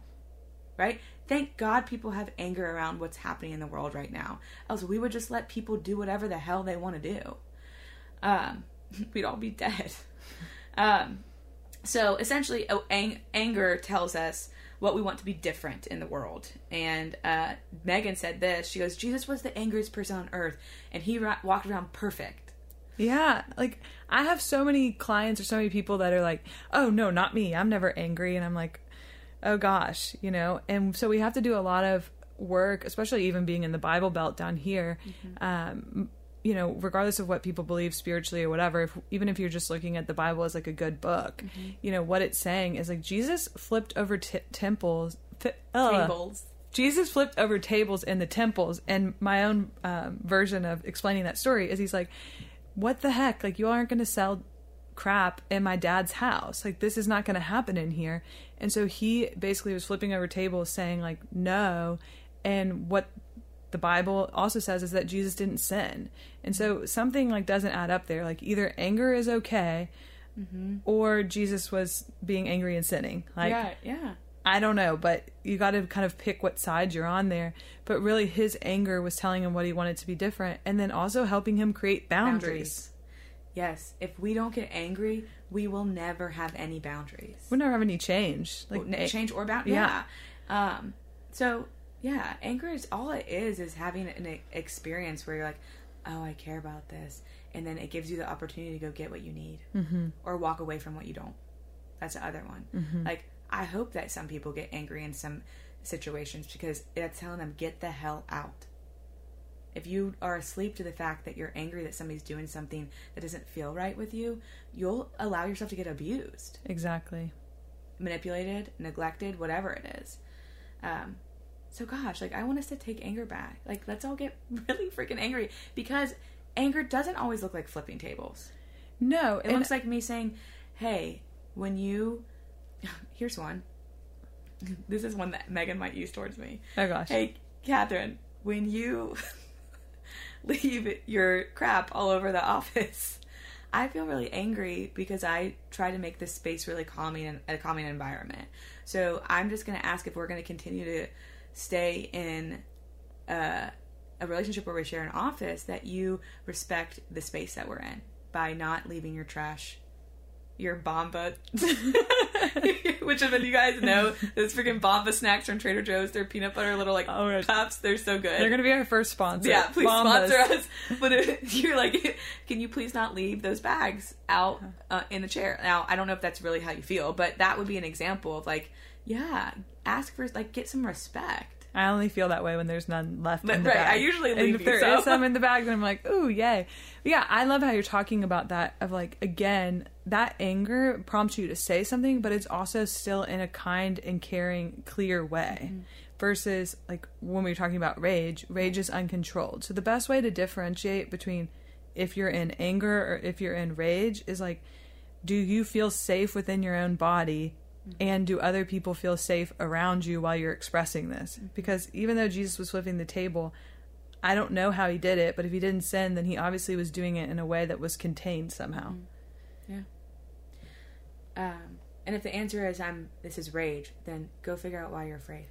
Right? Thank God people have anger around what's happening in the world right now. Else we would just let people do whatever the hell they want to do. Um, we'd all be dead. Um, so essentially, oh, ang- anger tells us what we want to be different in the world. And uh, Megan said this. She goes, "Jesus was the angriest person on earth, and he ra- walked around perfect." Yeah, like I have so many clients or so many people that are like, "Oh no, not me. I'm never angry." And I'm like, "Oh gosh," you know. And so we have to do a lot of work, especially even being in the Bible Belt down here. Um, you know, regardless of what people believe spiritually or whatever, if, even if you're just looking at the Bible as like a good book, you know what it's saying is like Jesus flipped over t- temples. T- ugh. Tables. Jesus flipped over tables in the temples, and my own um, version of explaining that story is he's like, "What the heck? Like, you aren't going to sell crap in my dad's house. Like, this is not going to happen in here." And so he basically was flipping over tables, saying like, "No," and what the Bible also says is that Jesus didn't sin, and so something like doesn't add up there. Like, either anger is okay. Or Jesus was being angry and sinning. Like, yeah, yeah. I don't know, but you got to kind of pick what side you're on there. But really, his anger was telling him what he wanted to be different, and then also helping him create boundaries. Boundaries. Yes, if we don't get angry, we will never have any boundaries. We never have any change. Like change or bound. Yeah. Yeah. Um. So yeah, anger is all it is is having an experience where you're like, oh, I care about this, and then it gives you the opportunity to go get what you need, mm-hmm. or walk away from what you don't. That's the other one. Mm-hmm. Like I hope that some people get angry in some situations because it's telling them get the hell out. If you are asleep to the fact that you're angry that somebody's doing something that doesn't feel right with you, you'll allow yourself to get abused exactly. manipulated, neglected, whatever it is. Um, so gosh, like I want us to take anger back. Like let's all get really freaking angry because anger doesn't always look like flipping tables. No, It looks like me saying, "Hey, when you here's one. This is one that Megan might use towards me. oh gosh, Hey, Catherine, when you leave your crap all over the office, I feel really angry because I try to make this space really calming and a calming environment. So I'm just going to ask if we're going to continue to stay in uh, a relationship where we share an office that you respect the space that we're in by not leaving your trash your Bomba, which if you guys know, those freaking Bomba snacks from Trader Joe's, they're peanut butter little like Oh, right. cups. They're so good. they're gonna be our first sponsor. yeah, please Bombas. sponsor us. But if you're like, can you please not leave those bags out uh, in the chair? Now, I don't know if that's really how you feel, but that would be an example of like, yeah, ask for like get some respect. I only feel that way when there's none left But- in the right, bag. I usually and leave if you, there so. is some in the bag, then I'm like, ooh, yay. But yeah, I love how you're talking about that. Of like, again, that anger prompts you to say something, but it's also still in a kind and caring, clear way. Mm-hmm. Versus like when we were talking about rage, rage is uncontrolled. So the best way to differentiate between if you're in anger or if you're in rage is like, do you feel safe within your own body and do other people feel safe around you while you're expressing this because even though jesus was flipping the table i don't know how he did it but if he didn't sin then he obviously was doing it in a way that was contained somehow Yeah. Um, and if the answer is I'm this is rage, then go figure out why you're afraid.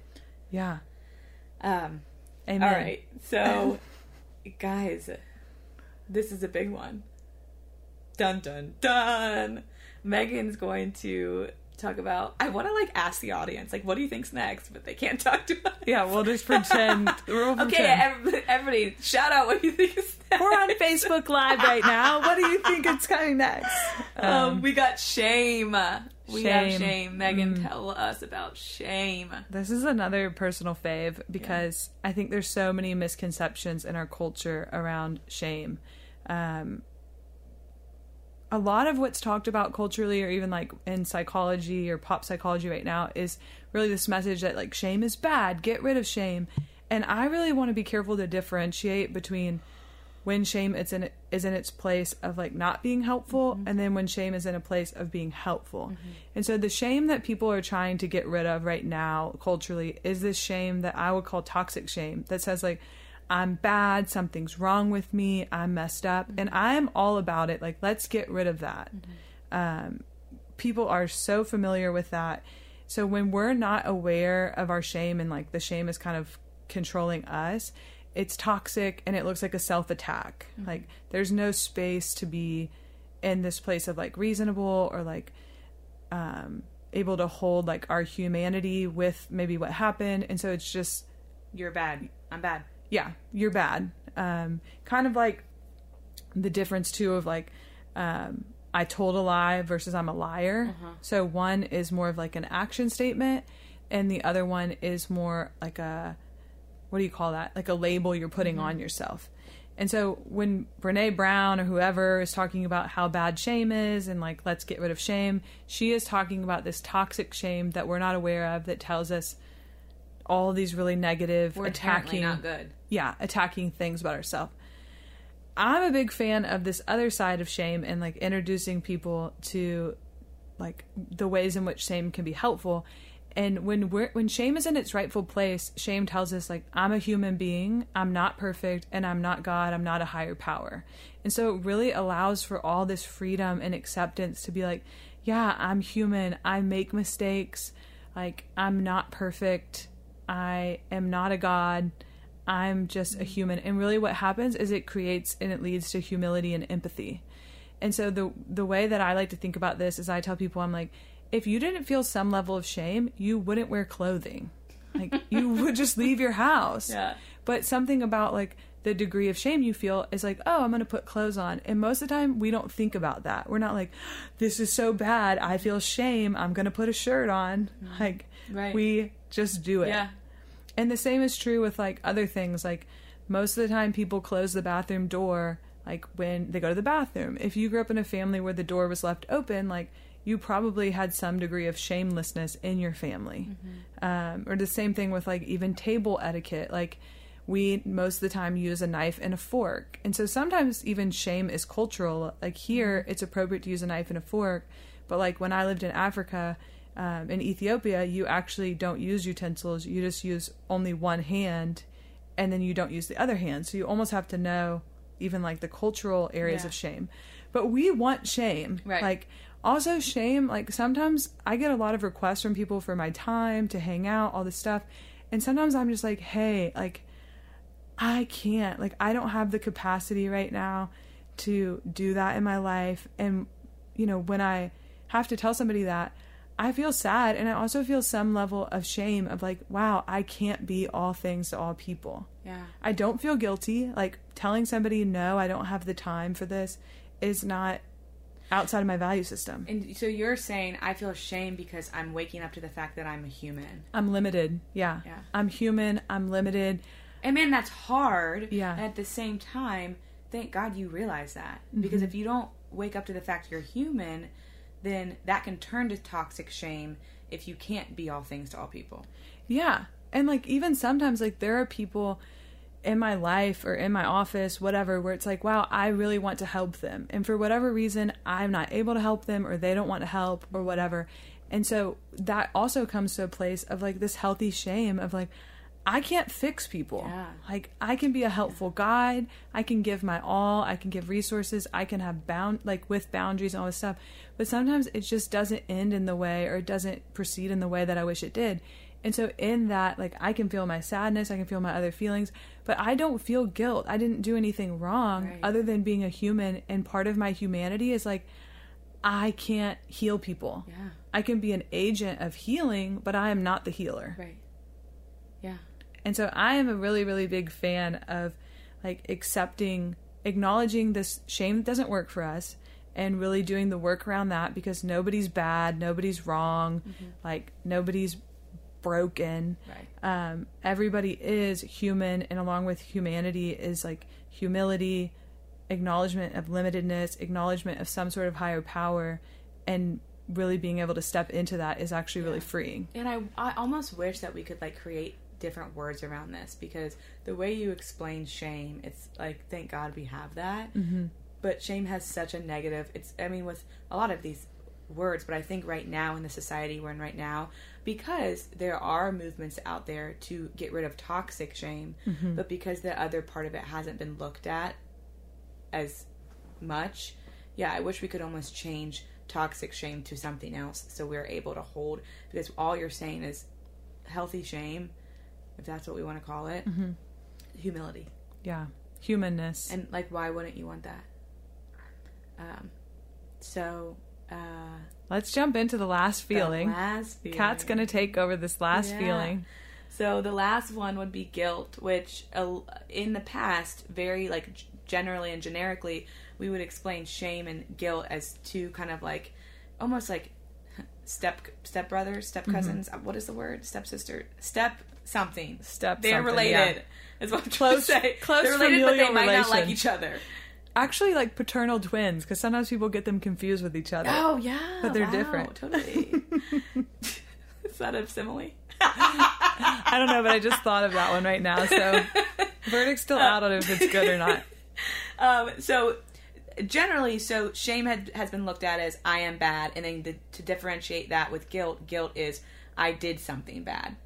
yeah Um, amen All right. So, guys, this is a big one. Dun dun dun. Megan's going to talk about. I want to like ask the audience, like, what do you think's next? But they can't talk to us. Yeah, we'll just pretend. We'll Okay, pretend. everybody, everybody, shout out what you think is next. We're on Facebook Live right now. What do you think is coming next? Um, we got shame. We have Shame. shame. Megan, tell us about shame. This is another personal fave because I think there's so many misconceptions in our culture around shame. Um, a lot of what's talked about culturally or even like in psychology or pop psychology right now is really this message that like shame is bad, get rid of shame. And I really want to be careful to differentiate between when shame is in is in its place of like not being helpful mm-hmm. and then when shame is in a place of being helpful. Mm-hmm. And so the shame that people are trying to get rid of right now culturally is this shame that I would call toxic shame that says like I'm bad, something's wrong with me, I'm messed up and I'm all about it. Like let's get rid of that. Um people are so familiar with that. So when we're not aware of our shame and like the shame is kind of controlling us, it's toxic and it looks like a self attack. Like there's no space to be in this place of like reasonable or like um able to hold like our humanity with maybe what happened and so it's just You're bad. I'm bad. Yeah, you're bad. Um, kind of like the difference too of like um, I told a lie versus I'm a liar. So one is more of like an action statement, and the other one is more like a what do you call that? Like a label you're putting on yourself. And so when Brene Brown or whoever is talking about how bad shame is and like let's get rid of shame, she is talking about this toxic shame that we're not aware of that tells us all these really negative We're attacking not good. yeah, attacking things about ourselves. I'm a big fan of this other side of shame and like introducing people to like the ways in which shame can be helpful. And when we're when shame is in its rightful place, shame tells us like I'm a human being, I'm not perfect, and I'm not God, I'm not a higher power. And so it really allows for all this freedom and acceptance to be like, yeah, I'm human, I make mistakes, like I'm not perfect, I am not a god. I'm just a human. And really what happens is it creates and it leads to humility and empathy. And so the the way that I like to think about this is I tell people I'm like if you didn't feel some level of shame, you wouldn't wear clothing. Like you would just leave your house. Yeah. But something about like the degree of shame you feel is like, oh, I'm going to put clothes on. And most of the time, we don't think about that. We're not like, this is so bad. I feel shame. I'm going to put a shirt on. Mm-hmm. Like, Right. we just do it. Yeah. And the same is true with like other things. Like most of the time, people close the bathroom door like when they go to the bathroom. If you grew up in a family where the door was left open, like you probably had some degree of shamelessness in your family. Um, or the same thing with like even table etiquette. Like we most of the time use a knife and a fork. And so sometimes even shame is cultural. Like here, it's appropriate to use a knife and a fork. But like when I lived in Africa, um, in Ethiopia, you actually don't use utensils. You just use only one hand, and then you don't use the other hand. So you almost have to know even like the cultural areas Yeah. of shame. But we want shame. Right. Like also shame. Like sometimes I get a lot of requests from people for my time to hang out, all this stuff, and sometimes I'm just like, hey, like I can't. Like I don't have the capacity right now to do that in my life. And you know, when I have to tell somebody that, I feel sad and I also feel some level of shame of like, wow, I can't be all things to all people. Yeah. I don't feel guilty. Like telling somebody no, I don't have the time for this is not outside of my value system. And so you're saying I feel shame because I'm waking up to the fact that I'm a human. I'm limited. Yeah. Yeah. I'm human. I'm limited. And man, that's hard. Yeah. And at the same time, thank God you realize that. Mm-hmm. Because if you don't wake up to the fact you're human, then that can turn to toxic shame if you can't be all things to all people. Yeah. And like even sometimes like there are people in my life or in my office, whatever, where it's like, wow, I really want to help them. And for whatever reason, I'm not able to help them or they don't want to help or whatever. And so that also comes to a place of like this healthy shame of like, I can't fix people. Yeah. Like I can be a helpful guide. I can give my all. I can give resources. I can have bound like with boundaries and all this stuff. But sometimes it just doesn't end in the way or it doesn't proceed in the way that I wish it did. And so in that, like I can feel my sadness, I can feel my other feelings, but I don't feel guilt. I didn't do anything wrong Right. other than being a human. And part of my humanity is like I can't heal people. Yeah. I can be an agent of healing, but I am not the healer. Right. Yeah. And so I am a really, really big fan of like accepting, acknowledging this shame that doesn't work for us and really doing the work around that because nobody's bad, nobody's wrong, like nobody's broken. Right. Um, everybody is human, and along with humanity is like humility, acknowledgement of limitedness, acknowledgement of some sort of higher power, and really being able to step into that is actually really freeing. And I, I almost wish that we could like create different words around this because the way you explain shame, it's like thank God we have that. Mm-hmm. But shame has such a negative. It's I mean with a lot of these words, but I think right now in the society we're in right now, because there are movements out there to get rid of toxic shame, but because the other part of it hasn't been looked at as much, yeah, I wish we could almost change toxic shame to something else so we're able to hold because all you're saying is healthy shame, if that's what we want to call it, humility. Yeah, humanness. And like, why wouldn't you want that? Um, so uh, Let's jump into the last feeling. The last feeling. Kat's gonna take over this last Yeah. feeling. So the last one would be guilt, which uh, in the past, very like g- generally and generically, we would explain shame and guilt as two kind of like almost like step step brothers, step cousins. Mm-hmm. What is the word? Step sister, step something. Step They're something, related. yeah. Is what I'm Close- trying to say. close They're related, but they might not like each other. Actually, like paternal twins, because sometimes people get them confused with each other. Oh yeah, But they're wow, different. Totally. is that a simile? I don't know, but I just thought of that one right now. So, verdict's still out on if it's good or not. Um, so generally, so shame had, has been looked at as I am bad, and then the, to differentiate that with guilt, guilt is I did something bad.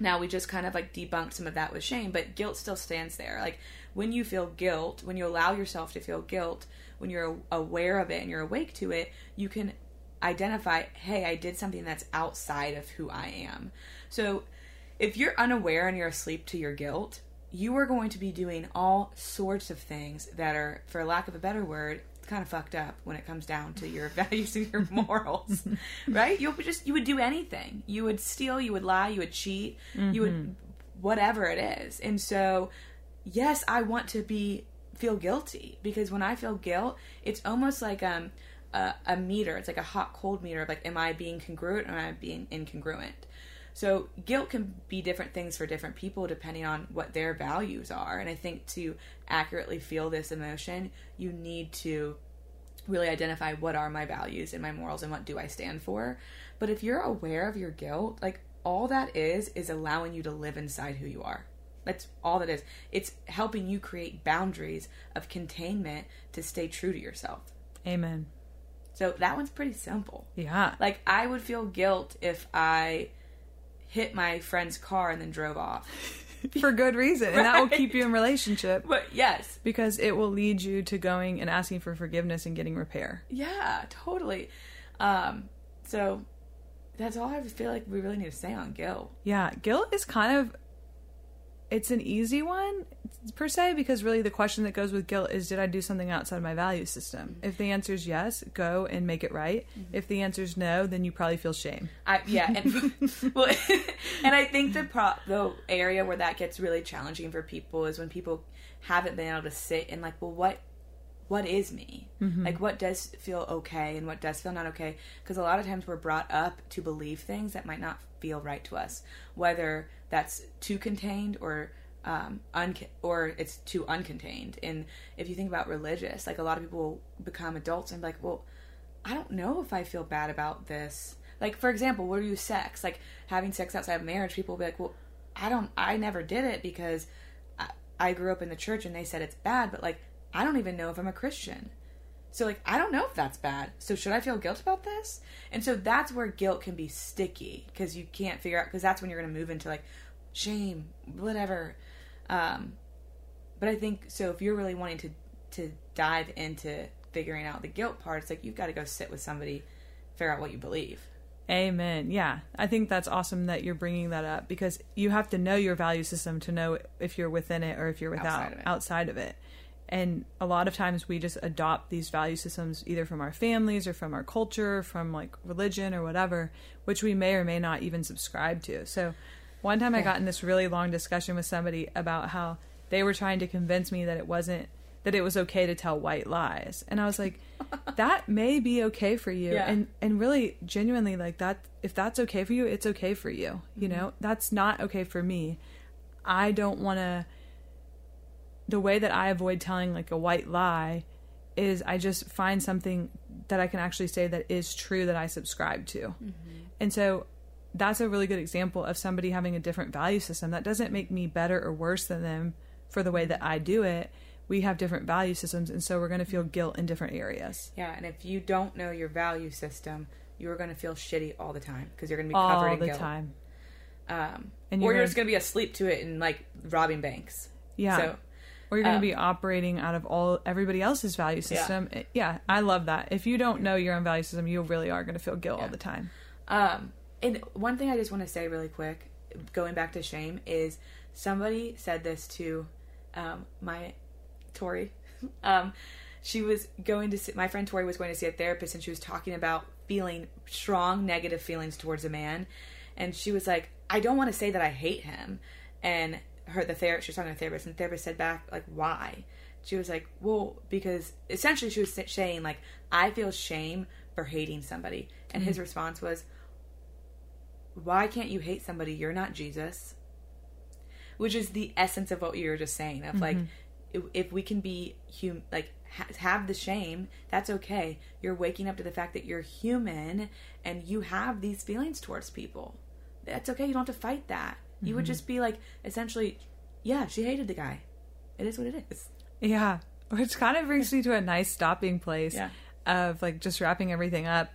Now we just kind of like debunked some of that with shame, but guilt still stands there. Like when you feel guilt, when you allow yourself to feel guilt, when you're aware of it and you're awake to it, you can identify, hey, I did something that's outside of who I am. So if you're unaware and you're asleep to your guilt, you are going to be doing all sorts of things that are, for lack of a better word, kind of fucked up when it comes down to your values and your morals, right? You would just you would do anything. You would steal, you would lie, you would cheat, you would whatever it is. And so, yes, I want to be feel guilty because when I feel guilt, it's almost like um a, a meter. It's like a hot cold meter of like, am I being congruent or am I being incongruent? So guilt can be different things for different people depending on what their values are. And I think to accurately feel this emotion, you need to really identify what are my values and my morals and what do I stand for. But if you're aware of your guilt, like all that is is allowing you to live inside who you are. That's all that is. It's helping you create boundaries of containment to stay true to yourself. Amen. So that one's pretty simple. Yeah. Like I would feel guilt if I hit my friend's car and then drove off. For good reason. And that will keep you in relationship But yes, because it will lead you to going and asking for forgiveness and getting repair. yeah, totally. Um, so that's all I feel like we really need to say on guilt. Yeah, guilt is kind of it's an easy one per se because really the question that goes with guilt is did I do something outside of my value system? Mm-hmm. If the answer is yes, go and make it right. Mm-hmm. If the answer is no, then you probably feel shame. I yeah, and well, and I think the pro the area where that gets really challenging for people is when people haven't been able to sit and like, well, what what is me? Like, what does feel okay and what does feel not okay? Because a lot of times we're brought up to believe things that might not feel right to us, whether that's too contained or um, un- or it's too uncontained. And if you think about religious, like a lot of people become adults and be like, well, I don't know if I feel bad about this. Like, for example, what are you sex? Like having sex outside of marriage, people will be like, well, I don't, I never did it because I, I grew up in the church and they said it's bad, but like, I don't even know if I'm a Christian. So like, I don't know if that's bad. So should I feel guilt about this? And so that's where guilt can be sticky because you can't figure out, because that's when you're going to move into like shame, whatever. Um, but I think so. If you're really wanting to to dive into figuring out the guilt part, it's like you've got to go sit with somebody, figure out what you believe. Amen. Yeah. I think that's awesome that you're bringing that up because you have to know your value system to know if you're within it or if you're without Outside of it. outside of it. And a lot of times we just adopt these value systems either from our families or from our culture, from like religion or whatever, which we may or may not even subscribe to. So one time I got in this really long discussion with somebody about how they were trying to convince me that it wasn't that it was okay to tell white lies. And I was like, that may be okay for you. Yeah. And and really genuinely like that if that's okay for you, it's okay for you. You mm-hmm. know? That's not okay for me. I don't want to the way that I avoid telling like a white lie is I just find something that I can actually say that is true that I subscribe to. And so that's a really good example of somebody having a different value system. That doesn't make me better or worse than them for the way that I do it. We have different value systems, and so we're going to feel guilt in different areas. Yeah, and if you don't know your value system, you're going to feel shitty all the time because you're going to be covered All the time. Um, And or you're you're gonna- just going to be asleep to it and like robbing banks. Yeah. So or you're going to um, be operating out of all everybody else's value system. It- Yeah. I love that. If you don't know your own value system, you really are going to feel guilt all the time. Um, and one thing I just want to say really quick, going back to shame, is somebody said this to um, my Tori. um, she was going to see, my friend Tori was going to see a therapist, and she was talking about feeling strong negative feelings towards a man, and she was like, "I don't want to say that I hate him," and her the therapist she was talking to the therapist, and the therapist said back like, "Why?" She was like, "Well, because essentially she was saying like, I feel shame for hating somebody," and his mm-hmm. response was, why can't you hate somebody? You're not jesus. Which is the essence of what you were just saying of like mm-hmm. if, if we can be hum like ha- have the shame that's okay. You're waking up to the fact that you're human and you have these feelings towards people. That's okay. You don't have to fight that you would just be like essentially yeah she hated the guy it is what it is Yeah. Which kind of brings me to a nice stopping place Yeah. of like just wrapping everything up.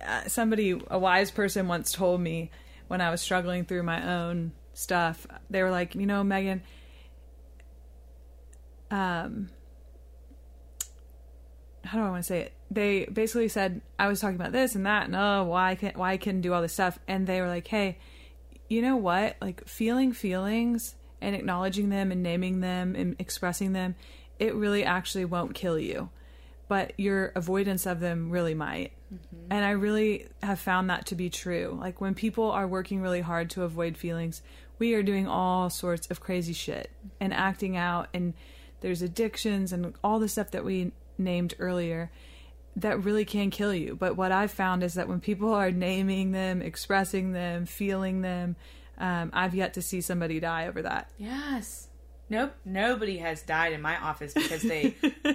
Uh, somebody, a wise person once told me when I was struggling through my own stuff, they were like, you know, Megan, um, how do I want to say it? They basically said I was talking about this and that, and oh, why can't, why I couldn't do all this stuff, and they were like, hey, you know what? Like feeling feelings and acknowledging them and naming them and expressing them, it really actually won't kill you, but your avoidance of them really might. Mm-hmm. And I really have found that to be true. Like when people are working really hard to avoid feelings, we are doing all sorts of crazy shit mm-hmm. and acting out and there's addictions and all the stuff that we named earlier that really can kill you. But what I've found is that when people are naming them, expressing them, feeling them, um, I've yet to see somebody die over that. yes nope nobody has died in my office because they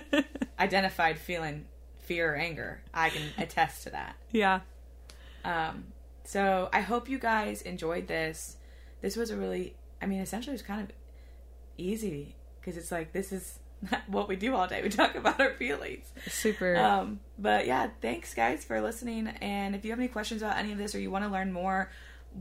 identified feeling fear or anger i can attest to that Yeah. Um, so I hope you guys enjoyed this. This was a really, I mean, essentially it was kind of easy because it's like this is what we do all day. We talk about our feelings. Super. Um, but yeah, thanks guys for listening. And if you have any questions about any of this or you want to learn more,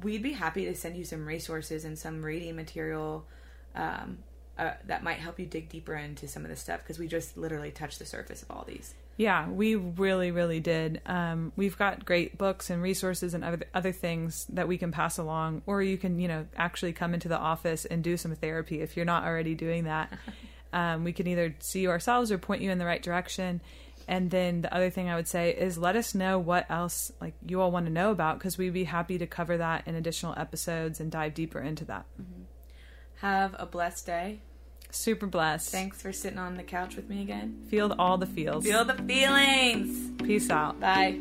we'd be happy to send you some resources and some reading material um, uh, that might help you dig deeper into some of this stuff because we just literally touched the surface of all these. Yeah, we really, really did. Um, we've got great books and resources and other other things that we can pass along, or you can, you know, actually come into the office and do some therapy if you're not already doing that. um, we can either see you ourselves or point you in the right direction. And then the other thing I would say is let us know what else like you all want to know about because we'd be happy to cover that in additional episodes and dive deeper into that. Have a blessed day. Super blessed. Thanks for sitting on the couch with me again. Feel all the feels. Feel the feelings. Peace out. Bye.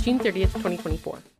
June 30th, 2024.